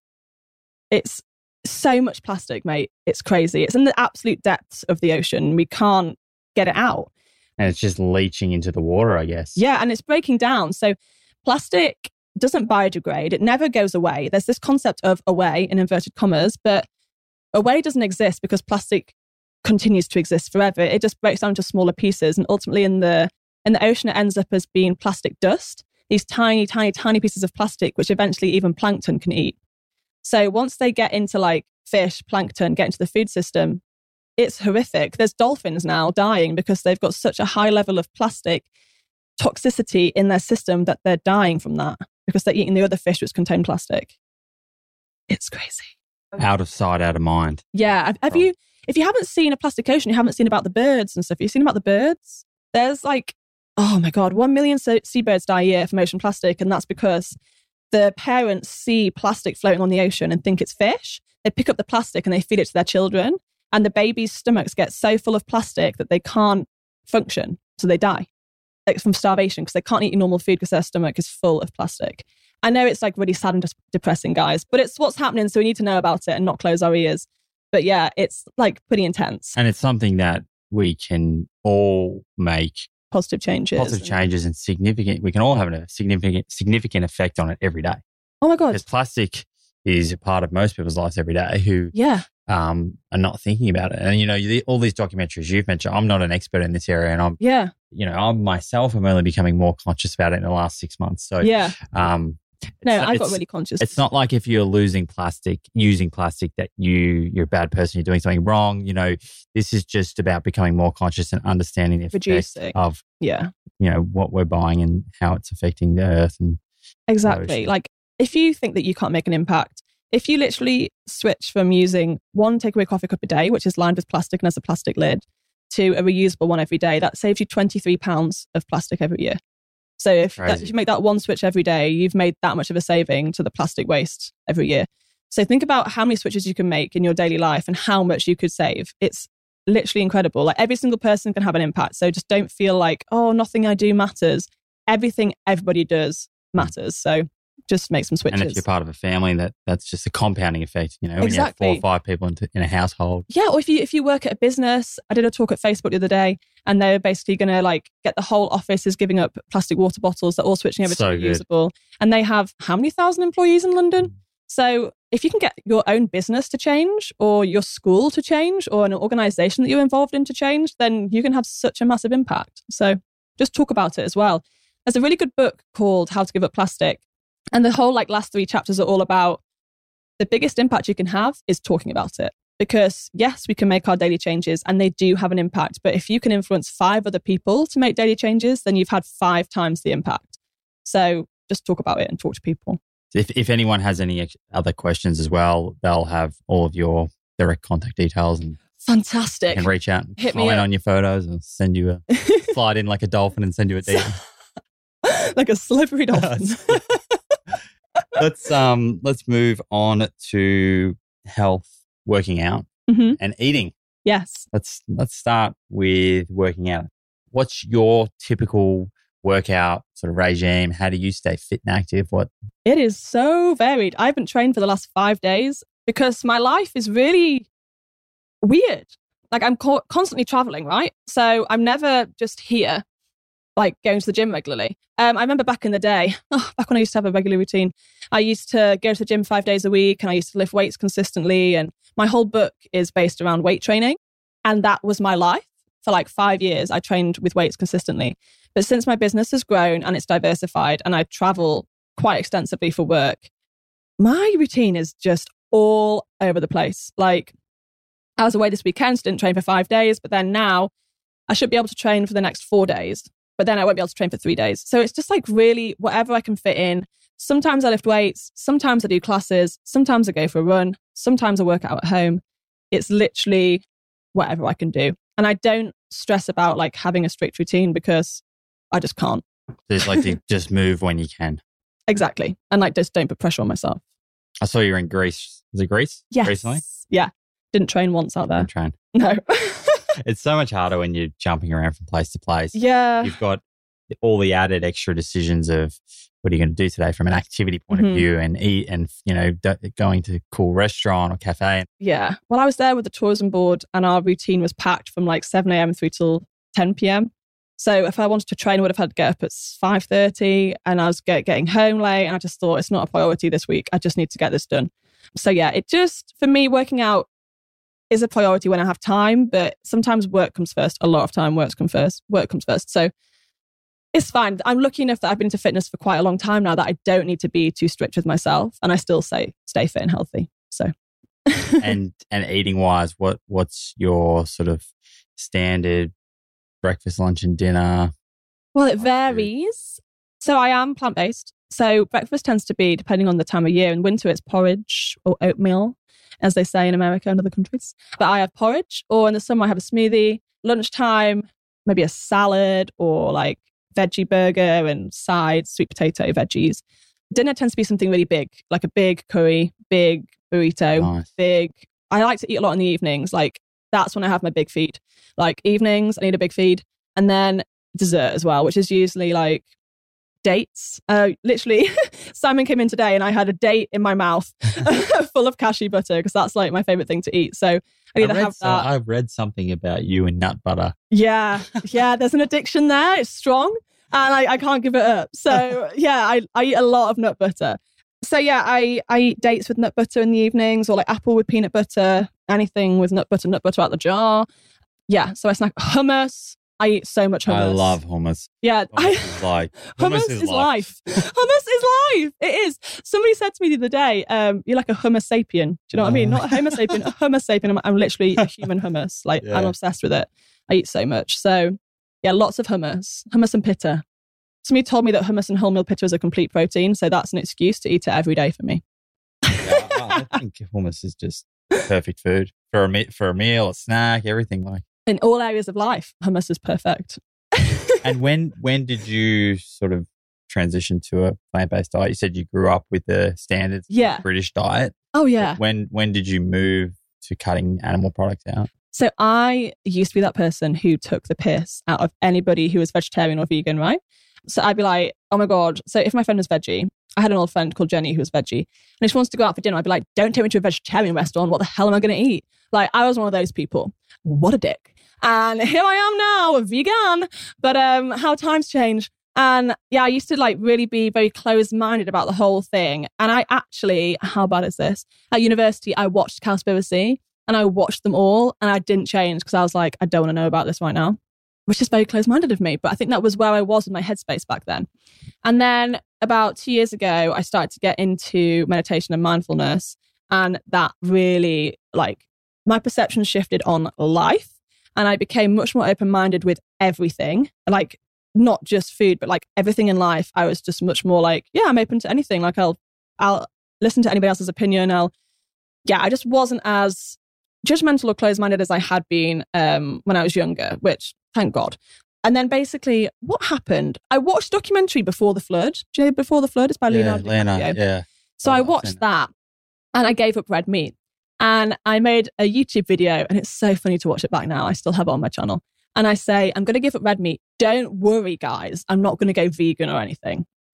It's so much plastic, mate. It's crazy. It's in the absolute depths of the ocean. We can't get it out. and it's just leaching into the water, I guess. Yeah, and it's breaking down. So plastic doesn't biodegrade. It never goes away. There's this concept of away in inverted commas, but away doesn't exist because plastic continues to exist forever. It just breaks down into smaller pieces and ultimately in the in the ocean it ends up as being plastic dust. These tiny, tiny, tiny pieces of plastic which eventually even plankton can eat. So once they get into like fish, plankton, get into the food system, it's horrific. There's dolphins now dying because they've got such a high level of plastic toxicity in their system that they're dying from that because they're eating the other fish which contain plastic. It's crazy. Out of sight, out of mind. Yeah. Have, have you, if you haven't seen a plastic ocean, you haven't seen about the birds and stuff. You've seen about the birds? There's like, oh my God, one million se- seabirds die a year from ocean plastic. And that's because the parents see plastic floating on the ocean and think it's fish. They pick up the plastic and they feed it to their children. And the baby's stomachs get so full of plastic that they can't function. So they die like from starvation because they can't eat normal food because their stomach is full of plastic. I know it's like really sad and depressing, guys, but it's what's happening. So we need to know about it and not close our ears. But yeah, it's like pretty intense. And it's something that we can all make Positive changes. positive changes and significant. We can all have a significant significant effect on it every day. Oh my God. Because plastic is a part of most people's lives every day who Yeah. um, are not thinking about it. And you know, you- all these documentaries you've mentioned. I'm not an expert in this area, and I'm Yeah. you know, I myself am only becoming more conscious about it in the last six months. So Yeah. um, No, I got really conscious. It's not like if you're losing plastic, using plastic, that you you're a bad person. You're doing something wrong. You know, this is just about becoming more conscious and understanding the effect Reducing. of yeah. you know what we're buying and how it's affecting the earth. And Exactly. Like if you think that you can't make an impact, if you literally switch from using one takeaway coffee cup a day, which is lined with plastic and has a plastic lid, to a reusable one every day, that saves you 23 pounds of plastic every year. So if, that, if you make that one switch every day, you've made that much of a saving to the plastic waste every year. So think about how many switches you can make in your daily life and how much you could save. It's literally incredible. Like every single person can have an impact. So just don't feel like, oh, nothing I do matters. Everything everybody does hmm. matters. So just make some switches. and if you're part of a family, that that's just a compounding effect. You know, when you have four or five people in, in a household. yeah, or if you if you work at a business, I did a talk at Facebook the other day, and they're basically going to like get the whole office is giving up plastic water bottles. They're all switching over So to reusable, and they have how many thousand employees in London? Mm. So if you can get your own business to change, or your school to change, or an organization that you're involved in to change, then you can have such a massive impact. So just talk about it as well. There's a really good book called How to Give Up Plastic, and the whole like last three chapters are all about the biggest impact you can have is talking about it. because yes, we can make our daily changes and they do have an impact. But if you can influence five other people to make daily changes, then you've had five times the impact. So just talk about it and talk to people. If, if anyone has any other questions as well, they'll have all of your direct contact details and Fantastic. can reach out and Hit me comment up. on your photos and send you a slide in like a dolphin and send you a DM. like a slippery dolphin. let's um let's move on to health, working out, Mhm. and eating. Yes. Let's let's start with working out. What's your typical workout sort of regime? How do you stay fit and active? What It is so varied. I haven't trained for the last five days because my life is really weird. Like I'm co- constantly traveling, right? So I'm never just here, like going to the gym regularly. Um, I remember back in the day, oh, back when I used to have a regular routine, I used to go to the gym five days a week and I used to lift weights consistently. And my whole book is based around weight training. And that was my life. For like five years, I trained with weights consistently. But since my business has grown and it's diversified and I travel quite extensively for work, my routine is just all over the place. Like, I was away this weekend, so didn't train for five days, but then now I should be able to train for the next four days, but then I won't be able to train for three days. So it's just like really whatever I can fit in. Sometimes I lift weights, sometimes I do classes, sometimes I go for a run, sometimes I work out at home. It's literally whatever I can do. And I don't stress about like having a strict routine because I just can't. It's like to just move when you can? Exactly. And like just don't put pressure on myself. I saw you were in Greece. Was it Greece? Yes. Recently? Yeah. Didn't train once out there. I'm trying. No. It's so much harder when you're jumping around from place to place. yeah. You've got all the added extra decisions of what are you going to do today from an activity point of Mhm. view and eat and, you know, d- going to a cool restaurant or cafe. Yeah. Well, I was there with the tourism board and our routine was packed from like 7 a.m. through till 10 p.m. So if I wanted to train, I would have had to get up at 5.30 and I was get, getting home late and I just thought it's not a priority this week. I just need to get this done. So yeah, it just, for me, working out is a priority when I have time, but sometimes work comes first. A lot of time work comes first. Work comes first. So it's fine. I'm lucky enough that I've been into fitness for quite a long time now that I don't need to be too strict with myself and I still say stay fit and healthy. So and and eating wise, what what's your sort of standard breakfast, lunch, and dinner? Well, it varies. So I am plant based. So breakfast tends to be, depending on the time of year, in winter it's porridge or oatmeal, as they say in America and other countries. But I have porridge, or in the summer I have a smoothie. Lunchtime, maybe a salad or like veggie burger and sides, sweet potato, veggies. Dinner tends to be something really big, like a big curry, big burrito, Nice. big. I like to eat a lot in the evenings. Like that's when I have my big feed. Like evenings, I need a big feed. And then dessert as well, which is usually like dates. Uh, literally, Simon came in today and I had a date in my mouth full of cashew butter because that's like my favorite thing to eat. So I either read have so- that. I've read something about you and nut butter. Yeah, yeah, there's an addiction there. It's strong and I, I can't give it up. So yeah, I, I eat a lot of nut butter. So yeah, I, I eat dates with nut butter in the evenings or like apple with peanut butter, anything with nut butter, nut butter out the jar. Yeah, so I snack hummus. I eat so much hummus. I love hummus. Yeah, Hummus I, is like hummus, is, life. hummus is life. It is. Somebody said to me the other day, um, "You're like a Homo sapien." Do you know what I mean? Not a Homo sapien, a Homo sapien. I'm, I'm literally a human hummus. Like Yeah. I'm obsessed with it. I eat so much. So yeah, lots of hummus, hummus and pitta. Somebody told me that hummus and wholemeal pitta is a complete protein, so that's an excuse to eat it every day for me. Yeah, I, I think hummus is just perfect food for a me- for a meal, a snack, everything like. In all areas of life, hummus is perfect. And when when did you sort of transition to a plant based diet? You said you grew up with the standard Yeah. British diet. Oh yeah. When when did you move to cutting animal products out? So I used to be that person who took the piss out of anybody who was vegetarian or vegan, right? So I'd be like, oh my God. So if my friend was veggie, I had an old friend called Jenny who was veggie, and if she wants to go out for dinner, I'd be like, don't take me to a vegetarian restaurant. What the hell am I going to eat? Like, I was one of those people. What a dick. And here I am now, a vegan. But um, how times change. And yeah, I used to like really be very closed minded about the whole thing. And I actually, how bad is this? At university, I watched Cowspiracy and I watched them all and I didn't change because I was like, I don't want to know about this right now, which is very closed minded of me. But I think that was where I was in my headspace back then. And then about two years ago, I started to get into meditation and mindfulness. And that really like my perception shifted on life and I became much more open minded with everything. Like, not just food, but like everything in life. I was just much more like, yeah, I'm open to anything. Like, I'll, I'll listen to anybody else's opinion. I'll, yeah, I just wasn't as judgmental or closed minded as I had been um, when I was younger, which thank God. And then basically, what happened? I watched a documentary before the flood. Do you know Before the Flood? It's by yeah, Leonardo Leonardo, yeah. So Oh, I watched that and I gave up red meat. And I made a YouTube video, and it's so funny to watch it back now. I still have it on my channel. And I say, I'm going to give up red meat. Don't worry, guys. I'm not going to go vegan or anything.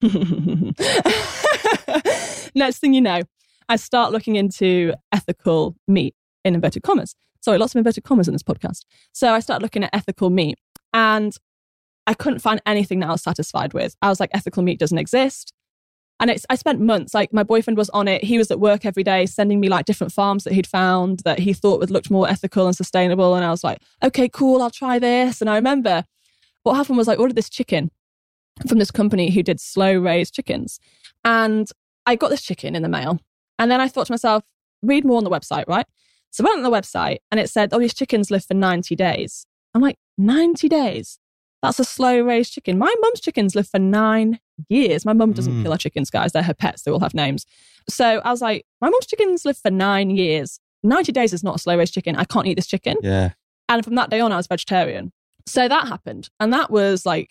Next thing you know, I start looking into ethical meat in inverted commas. Sorry, lots of inverted commas in this podcast. So I started looking at ethical meat and I couldn't find anything that I was satisfied with. I was like, ethical meat doesn't exist. And it's, I spent months, like my boyfriend was on it. He was at work every day sending me like different farms that he'd found that he thought would looked more ethical and sustainable. And I was like, okay, cool, I'll try this. And I remember what happened was I ordered this chicken from this company who did slow raised chickens. And I got this chicken in the mail. And then I thought to myself, read more on the website, right? So I went on the website and it said, oh, these chickens live for 90 days. I'm like, 90 days? That's a slow raised chicken. My mum's chickens live for nine years. My mum doesn't Mm. kill her chickens, guys. They're her pets. They all have names. So I was like, my mum's chickens live for nine years. 90 days is not a slow raised chicken. I can't eat this chicken. Yeah. And from that day on, I was vegetarian. So that happened. And that was like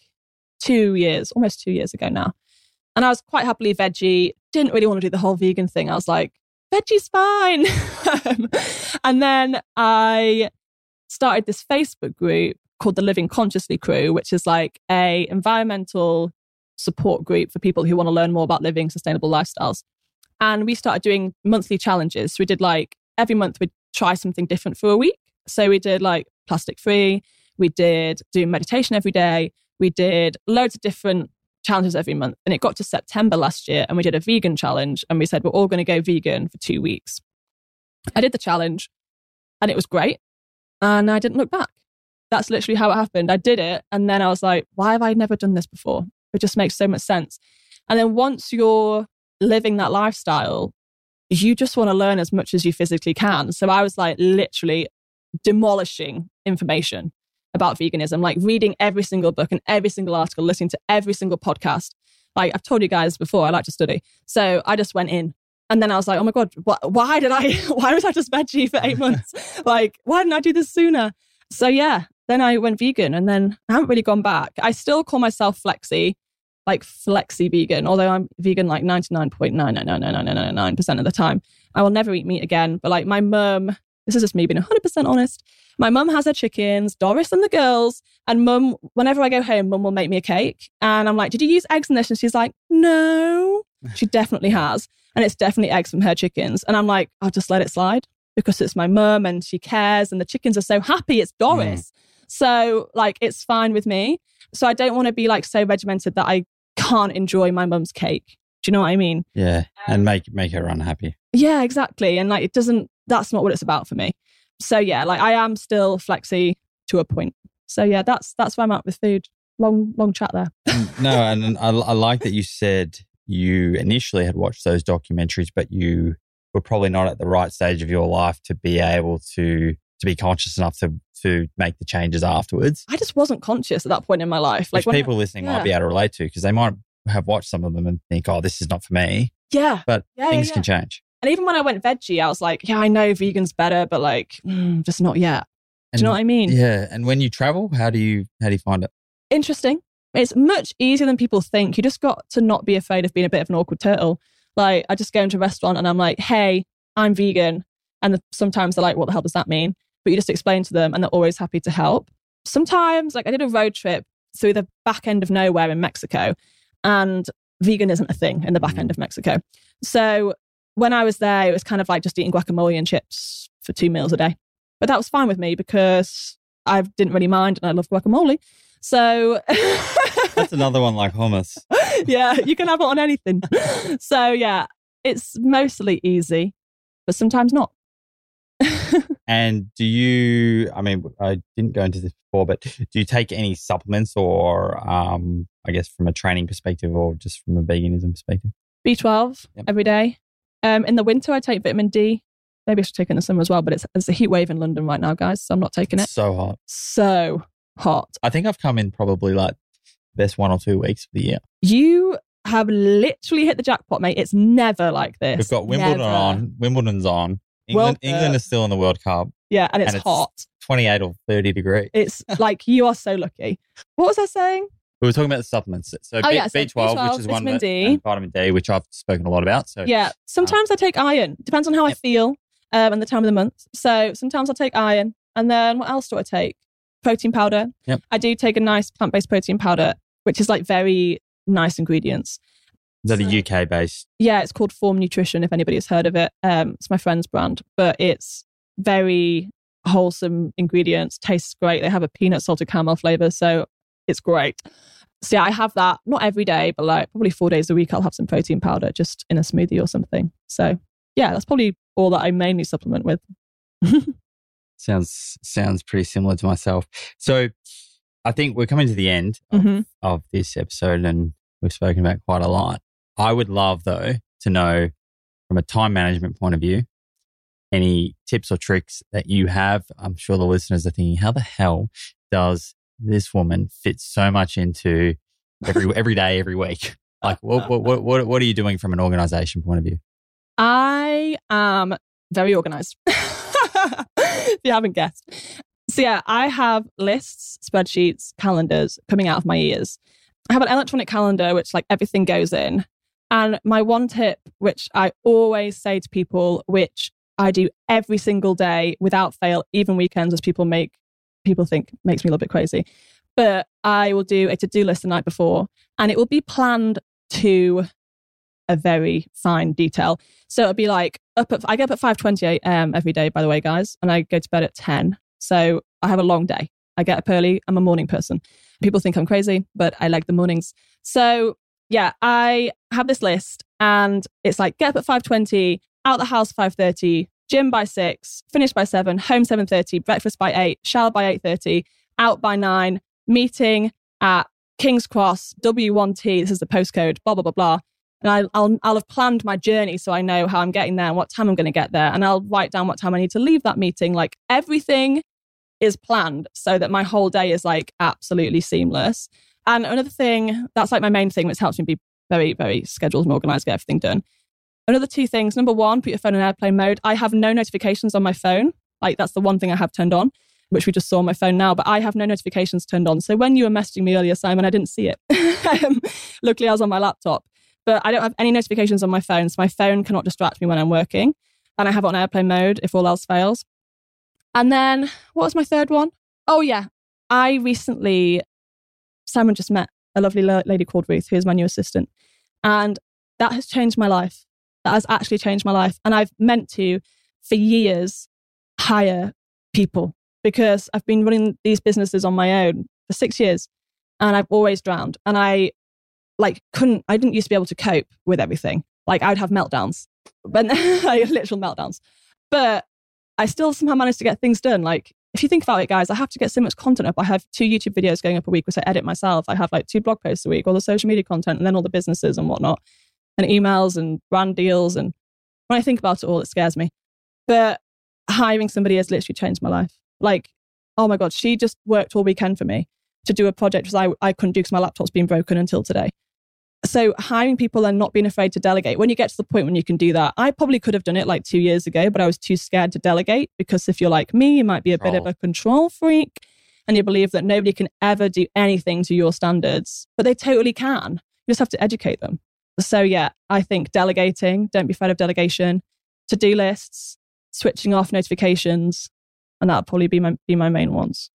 two years, almost two years ago now. And I was quite happily veggie, didn't really want to do the whole vegan thing. I was like, veggie's fine. and then I started this Facebook group called the Living Consciously Crew, which is like a environmental support group for people who want to learn more about living sustainable lifestyles. And we started doing monthly challenges. So we did like every month we'd try something different for a week. So we did like plastic free, we did do meditation every day, we did loads of different challenges every month. And it got to September last year and we did a vegan challenge and we said we're all going to go vegan for two weeks. I did the challenge and it was great. And I didn't look back. That's literally how it happened. I did it. And then I was like, why have I never done this before? It just makes so much sense. And then once you're living that lifestyle, you just want to learn as much as you physically can. So I was like literally demolishing information about veganism, like reading every single book and every single article, listening to every single podcast. Like I've told you guys before, I like to study. So I just went in. And then I was like, oh my God, wh- why did I, why was I just veggie for eight months? like, why didn't I do this sooner? So yeah, then I went vegan and then I haven't really gone back. I still call myself flexi, like flexi vegan, although I'm vegan like 99.9999999% of the time. I will never eat meat again. But like my mum, this is just me being 100% honest. My mum has her chickens, Doris and the girls, and mum, whenever I go home, mum will make me a cake. And I'm like, did you use eggs in this? And she's like, no. She definitely has. And it's definitely eggs from her chickens. And I'm like, I'll just let it slide because it's my mum and she cares and the chickens are so happy. It's Doris. So like it's fine with me. So I don't want to be like so regimented that I can't enjoy my mum's cake. Do you know what I mean? Yeah. Um, and make make her unhappy. Yeah, exactly. And like it doesn't that's not what it's about for me. So yeah, like I am still flexy to a point. So yeah, that's that's where I'm at with food. Long long chat there. Mm, no, and I, I like that you said you initially had watched those documentaries, but you were probably not at the right stage of your life to be able to to be conscious enough to to make the changes afterwards. I just wasn't conscious at that point in my life. Like Which when I- people listening yeah. might be able to relate to because they might have watched some of them and think, "Oh, this is not for me." yeah. But Yeah, things yeah. can change. And even when I went veggie, I was like, yeah, I know vegan's better, but like, mm, just not yet. Do you know what I mean? Yeah. And when you travel, how do you how do you find it? Interesting. It's much easier than people think. You just got to not be afraid of being a bit of an awkward turtle. Like, I just go into a restaurant and I'm like, hey, I'm vegan. And the, sometimes they're like, what the hell does that mean? But you just explain to them and they're always happy to help. Sometimes, like, I did a road trip through the back end of nowhere in Mexico, and vegan isn't a thing in the back end mm. of Mexico. So when I was there, it was kind of like just eating guacamole and chips for two meals a day. But that was fine with me because I didn't really mind and I love guacamole. So That's another one like hummus. yeah, you can have it on anything. So yeah, it's mostly easy, but sometimes not. And do you? I mean, I didn't go into this before, but do you take any supplements, or um, I guess from a training perspective, or just from a veganism perspective? B12 Yep. every day. Um, in the winter, I take vitamin D maybe I should take it in the summer as well. But it's it's a heat wave in London right now, guys. So I'm not taking it. So hot. So hot. I think I've come in probably like best one or two weeks of the year. You have literally hit the jackpot, mate. It's never like this. We've got Wimbledon Never. on. Wimbledon's on. England, England Cup. is still in the World Cup. Yeah, and it's And it's- hot. 28 or 30 degrees. It's like you are so lucky. What was I saying? We were talking about the supplements. So, Oh, B, yeah, so B12, B12, which is one vitamin that- D. vitamin D, which I've spoken a lot about. So Yeah, sometimes I take iron. Depends on how I feel um, and the time of the month. So sometimes I'll take iron, and then what else do I take? Protein powder. Yep. I do take a nice plant-based protein powder, which is like very nice ingredients. Is that So- a UK based? Yeah, it's called Form Nutrition. If anybody has heard of it, um, it's my friend's brand, but it's very wholesome ingredients. Tastes great. They have a peanut salted caramel flavor, so it's great. So yeah, I have that not every day, but like probably four days a week. I'll have some protein powder just in a smoothie or something. So yeah, that's probably all that I mainly supplement with. Sounds sounds pretty similar to myself. So I think we're coming to the end of, Mhm. of this episode and we've spoken about quite a lot. I would love though to know from a time management point of view, any tips or tricks that you have. I'm sure the listeners are thinking, how the hell does this woman fit so much into every every day, every week? Like what what what what, what are you doing from an organization point of view? I am very organized. if you haven't guessed. So, yeah, I have lists, spreadsheets, calendars coming out of my ears. I have an electronic calendar, which like everything goes in. And my one tip, which I always say to people, which I do every single day without fail, even weekends, as people make people think makes me a little bit crazy. But I will do a to do list the night before, and it will be planned to a very fine detail. So it'll be like up at I get up at five twenty um every day, by the way, guys, and I go to bed at ten. So I have a long day. I get up early. I'm a morning person. People think I'm crazy, but I like the mornings. So yeah, I have this list, and it's like get up at five twenty, out the house five thirty, gym by six, finish by seven, home seven thirty, breakfast by eight, shower by eight thirty, out by nine, meeting at King's Cross W1T. This is the postcode. Blah blah blah blah and I, I'll I'll have planned my journey so I know how I'm getting there and what time I'm going to get there, and I'll write down what time I need to leave that meeting. Like everything is planned so that my whole day is like absolutely seamless. And another thing that's like my main thing, which helps me be very very scheduled and organized, get everything done. Another two things. Number one, put your phone in airplane mode. I have no notifications on my phone. Like that's the one thing I have turned on, which we just saw on my phone now. But I have no notifications turned on. So when you were messaging me earlier, Simon, I didn't see it. Um, Luckily, I was on my laptop but I don't have any notifications on my phone. So my phone cannot distract me when I'm working. And I have it on airplane mode if all else fails. And then what was my third one? Oh, yeah. I recently, Simon just met a lovely la- lady called Ruth, who is my new assistant. And that has changed my life. That has actually changed my life. And I've meant to, for years, hire people because I've been running these businesses on my own for six years and I've always drowned. And I like couldn't I didn't used to be able to cope with everything. Like I would have meltdowns, but like literal meltdowns. But I still somehow managed to get things done. Like if you think about it, guys, I have to get so much content up. I have two YouTube videos going up a week, which I edit myself. I have like two blog posts a week, all the social media content, and then all the businesses and whatnot, and emails and brand deals. And when I think about it all, it scares me. But hiring somebody has literally changed my life. Like, oh my God, she just worked all weekend for me to do a project because I, I couldn't do because my laptop's been broken until today. So hiring people and not being afraid to delegate. When you get to the point when you can do that, I probably could have done it like two years ago, but I was too scared to delegate because if you're like me, you might be a bit of a control freak and you believe that nobody can ever do anything to your standards, but they totally can. You just have to educate them. So yeah, I think delegating, don't be afraid of delegation, to-do lists, switching off notifications, and that'll probably be my be my main ones.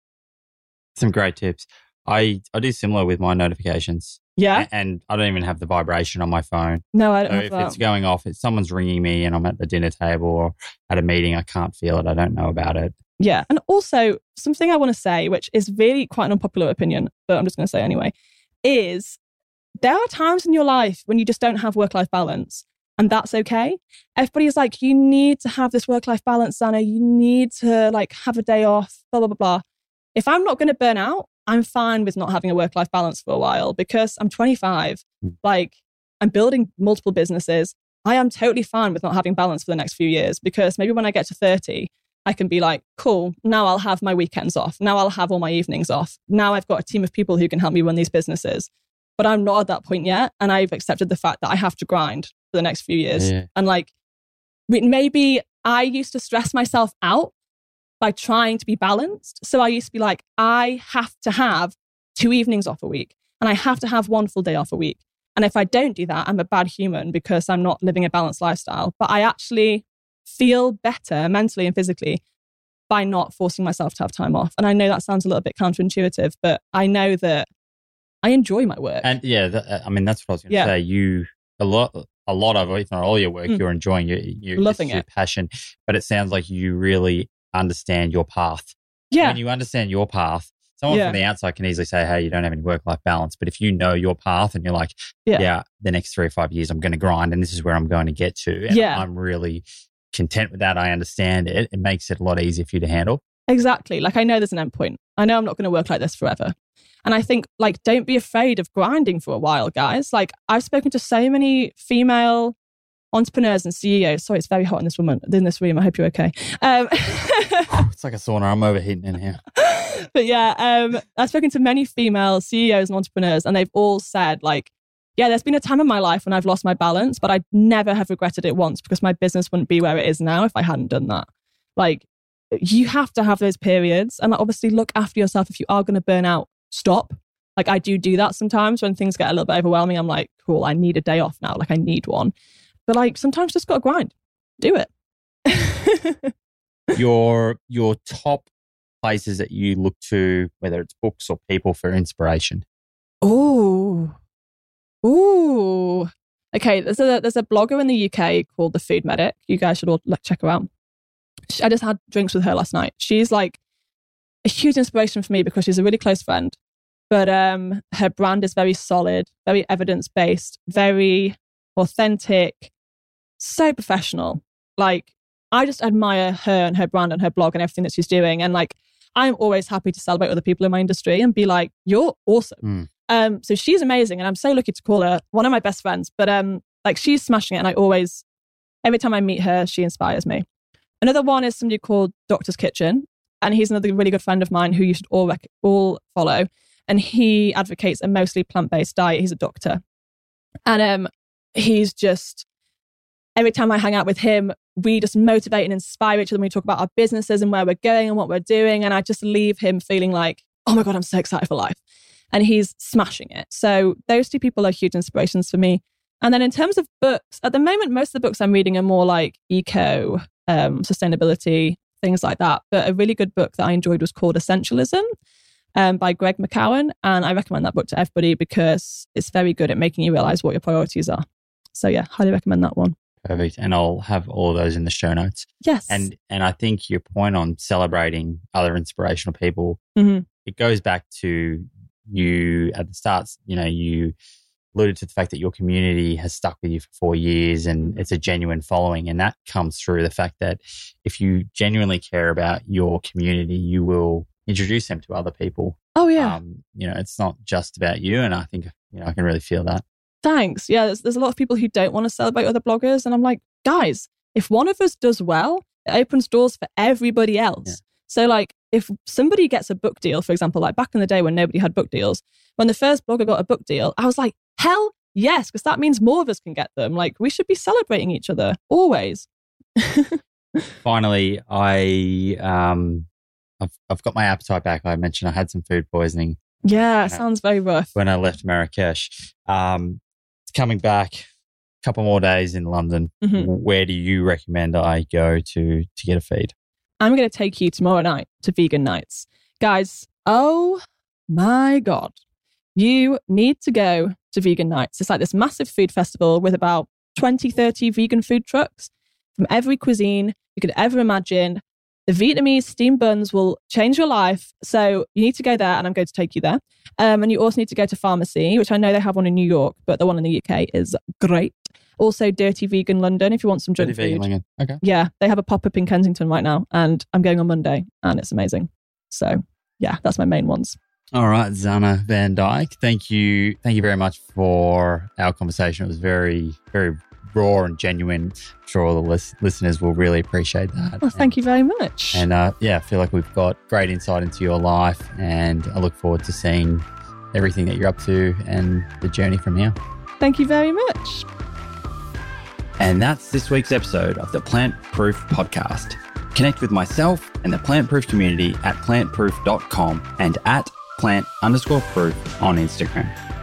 Some great tips. I, I do similar with my notifications. Yeah. A- And I don't even have the vibration on my phone. No, I don't So have if that. it's going off, if someone's ringing me and I'm at the dinner table or at a meeting, I can't feel it. I don't know about it. Yeah. And also, something I want to say, which is really quite an unpopular opinion, but I'm just going to say anyway, is there are times in your life when you just don't have work life balance. And that's okay. Everybody's like, you need to have this work life balance, Anna. You need to like have a day off, blah, blah, blah, blah. If I'm not going to burn out, I'm fine with not having a work life balance for a while because I'm 25. Mm. Like, I'm building multiple businesses. I am totally fine with not having balance for the next few years because maybe when I get to 30, I can be like, cool, now I'll have my weekends off. Now I'll have all my evenings off. Now I've got a team of people who can help me run these businesses. But I'm not at that point yet. And I've accepted the fact that I have to grind for the next few years. Yeah. And like, maybe I used to stress myself out by trying to be balanced. So I used to be like, I have to have two evenings off a week and I have to have one full day off a week. And if I don't do that, I'm a bad human because I'm not living a balanced lifestyle. But I actually feel better mentally and physically by not forcing myself to have time off. And I know that sounds a little bit counterintuitive, but I know that I enjoy my work. And yeah, that, uh, I mean that's what I was going to Yeah. say. You a lot, a lot of, if not all your work, Mm. you're enjoying. You, you're Loving it's your it. passion. But it sounds like you really understand your path. yeah. When you understand your path, someone Yeah. from the outside can easily say, "Hey, you don't have any work life balance." But if you know your path and you're like, Yeah. "Yeah, the next three or five years, I'm going to grind, and this is where I'm going to get to," and Yeah. I'm really content with that. I understand it. It makes it a lot easier for you to handle. Exactly. Like I know there's an end point. I know I'm not going to work like this forever. And I think like don't be afraid of grinding for a while, guys. Like I've spoken to so many female entrepreneurs and CEOs. Sorry, it's very hot in this woman in this room. I hope you're okay. Um, It's like a sauna. I'm overheating in here. but yeah, um, I've spoken to many female CEOs and entrepreneurs, and they've all said like, yeah, there's been a time in my life when I've lost my balance, but I'd never have regretted it once because my business wouldn't be where it is now if I hadn't done that. Like, you have to have those periods, and like, obviously look after yourself. If you are going to burn out, stop. Like I do do that sometimes when things get a little bit overwhelming. I'm like, cool, I need a day off now. Like I need one. But like sometimes just got to grind. Do it. your your top places that you look to, whether it's books or people for inspiration. Oh, oh. Okay, there's a there's a blogger in the UK called the Food Medic. You guys should all like, check her out. I just had drinks with her last night. She's like a huge inspiration for me because she's a really close friend. But um her brand is very solid, very evidence-based, very authentic, so professional. Like I just admire her and her brand and her blog and everything that she's doing. And like I'm always happy to celebrate other people in my industry and be like, you're awesome. Mm. Um, so she's amazing, and I'm so lucky to call her one of my best friends. But um, like she's smashing it, and I always, every time I meet her, she inspires me. Another one is somebody called Doctor's Kitchen, and he's another really good friend of mine who you should all rec- all follow. And he advocates a mostly plant based diet. He's a doctor, and um, he's just every time I hang out with him, we just motivate and inspire each other. We talk about our businesses and where we're going and what we're doing, and I just leave him feeling like, oh my god, I'm so excited for life and he's smashing it. So those two people are huge inspirations for me. And then in terms of books, at the moment, most of the books I'm reading are more like eco, um, sustainability, things like that. But a really good book that I enjoyed was called Essentialism um, by Greg McKeown. And I recommend that book to everybody because it's very good at making you realize what your priorities are. So yeah, highly recommend that one. Perfect. And I'll have all of those in the show notes. Yes. And and I think your point on celebrating other inspirational people, Mhm. it goes back to you at the start, you know, you alluded to the fact that your community has stuck with you for four years and it's a genuine following. And that comes through the fact that if you genuinely care about your community, you will introduce them to other people. oh yeah. Um, you know, it's not just about you. And I think, you know, I can really feel that. Thanks. Yeah, there's, there's a lot of people who don't want to celebrate other bloggers. And I'm like, guys, if one of us does well, it opens doors for everybody else. Yeah. So, like, if somebody gets a book deal, for example, like back in the day when nobody had book deals, when the first blogger got a book deal, I was like, hell yes, because that means more of us can get them. Like, we should be celebrating each other always. Finally, I, um, I've, I've got my appetite back. I mentioned I had some food poisoning Yeah, sounds very rough. when I left Marrakesh. Um, coming back. A couple more days in London. Mhm. Where do you recommend I go to to get a feed? I'm going to take you tomorrow night to Vegan Nights. Guys, oh my God. You need to go to Vegan Nights. It's like this massive food festival with about 20, 30 vegan food trucks from every cuisine you could ever imagine. The Vietnamese steamed buns will change your life. So you need to go there, and I'm going to take you there. Um, and you also need to go to Pharmacy, which I know they have one in New York, but the one in the UK is great. Also, Dirty Vegan London, if you want some junk Dirty vegan food. Okay. Yeah, they have a pop up in Kensington right now, and I'm going on Monday, and it's amazing. So, yeah, that's my main ones. All right, Zanna Van Dijk. Thank you. Thank you very much for our conversation. It was very, very raw and genuine. I'm sure all the lis- listeners will really appreciate that. Well, thank you very much. And uh, yeah, I feel like we've got great insight into your life, and I look forward to seeing everything that you're up to and the journey from here. Thank you very much. And that's this week's episode of the Plant Proof Podcast. Connect with myself and the Plant Proof community at plantproof.com and at plant underscore proof on Instagram.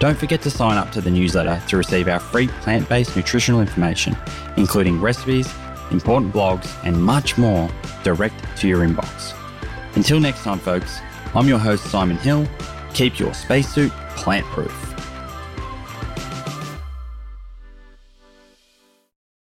Don't forget to sign up to the newsletter to receive our free plant based nutritional information, including recipes, important blogs, and much more direct to your inbox. Until next time, folks, I'm your host, Simon Hill. Keep your spacesuit plant proof.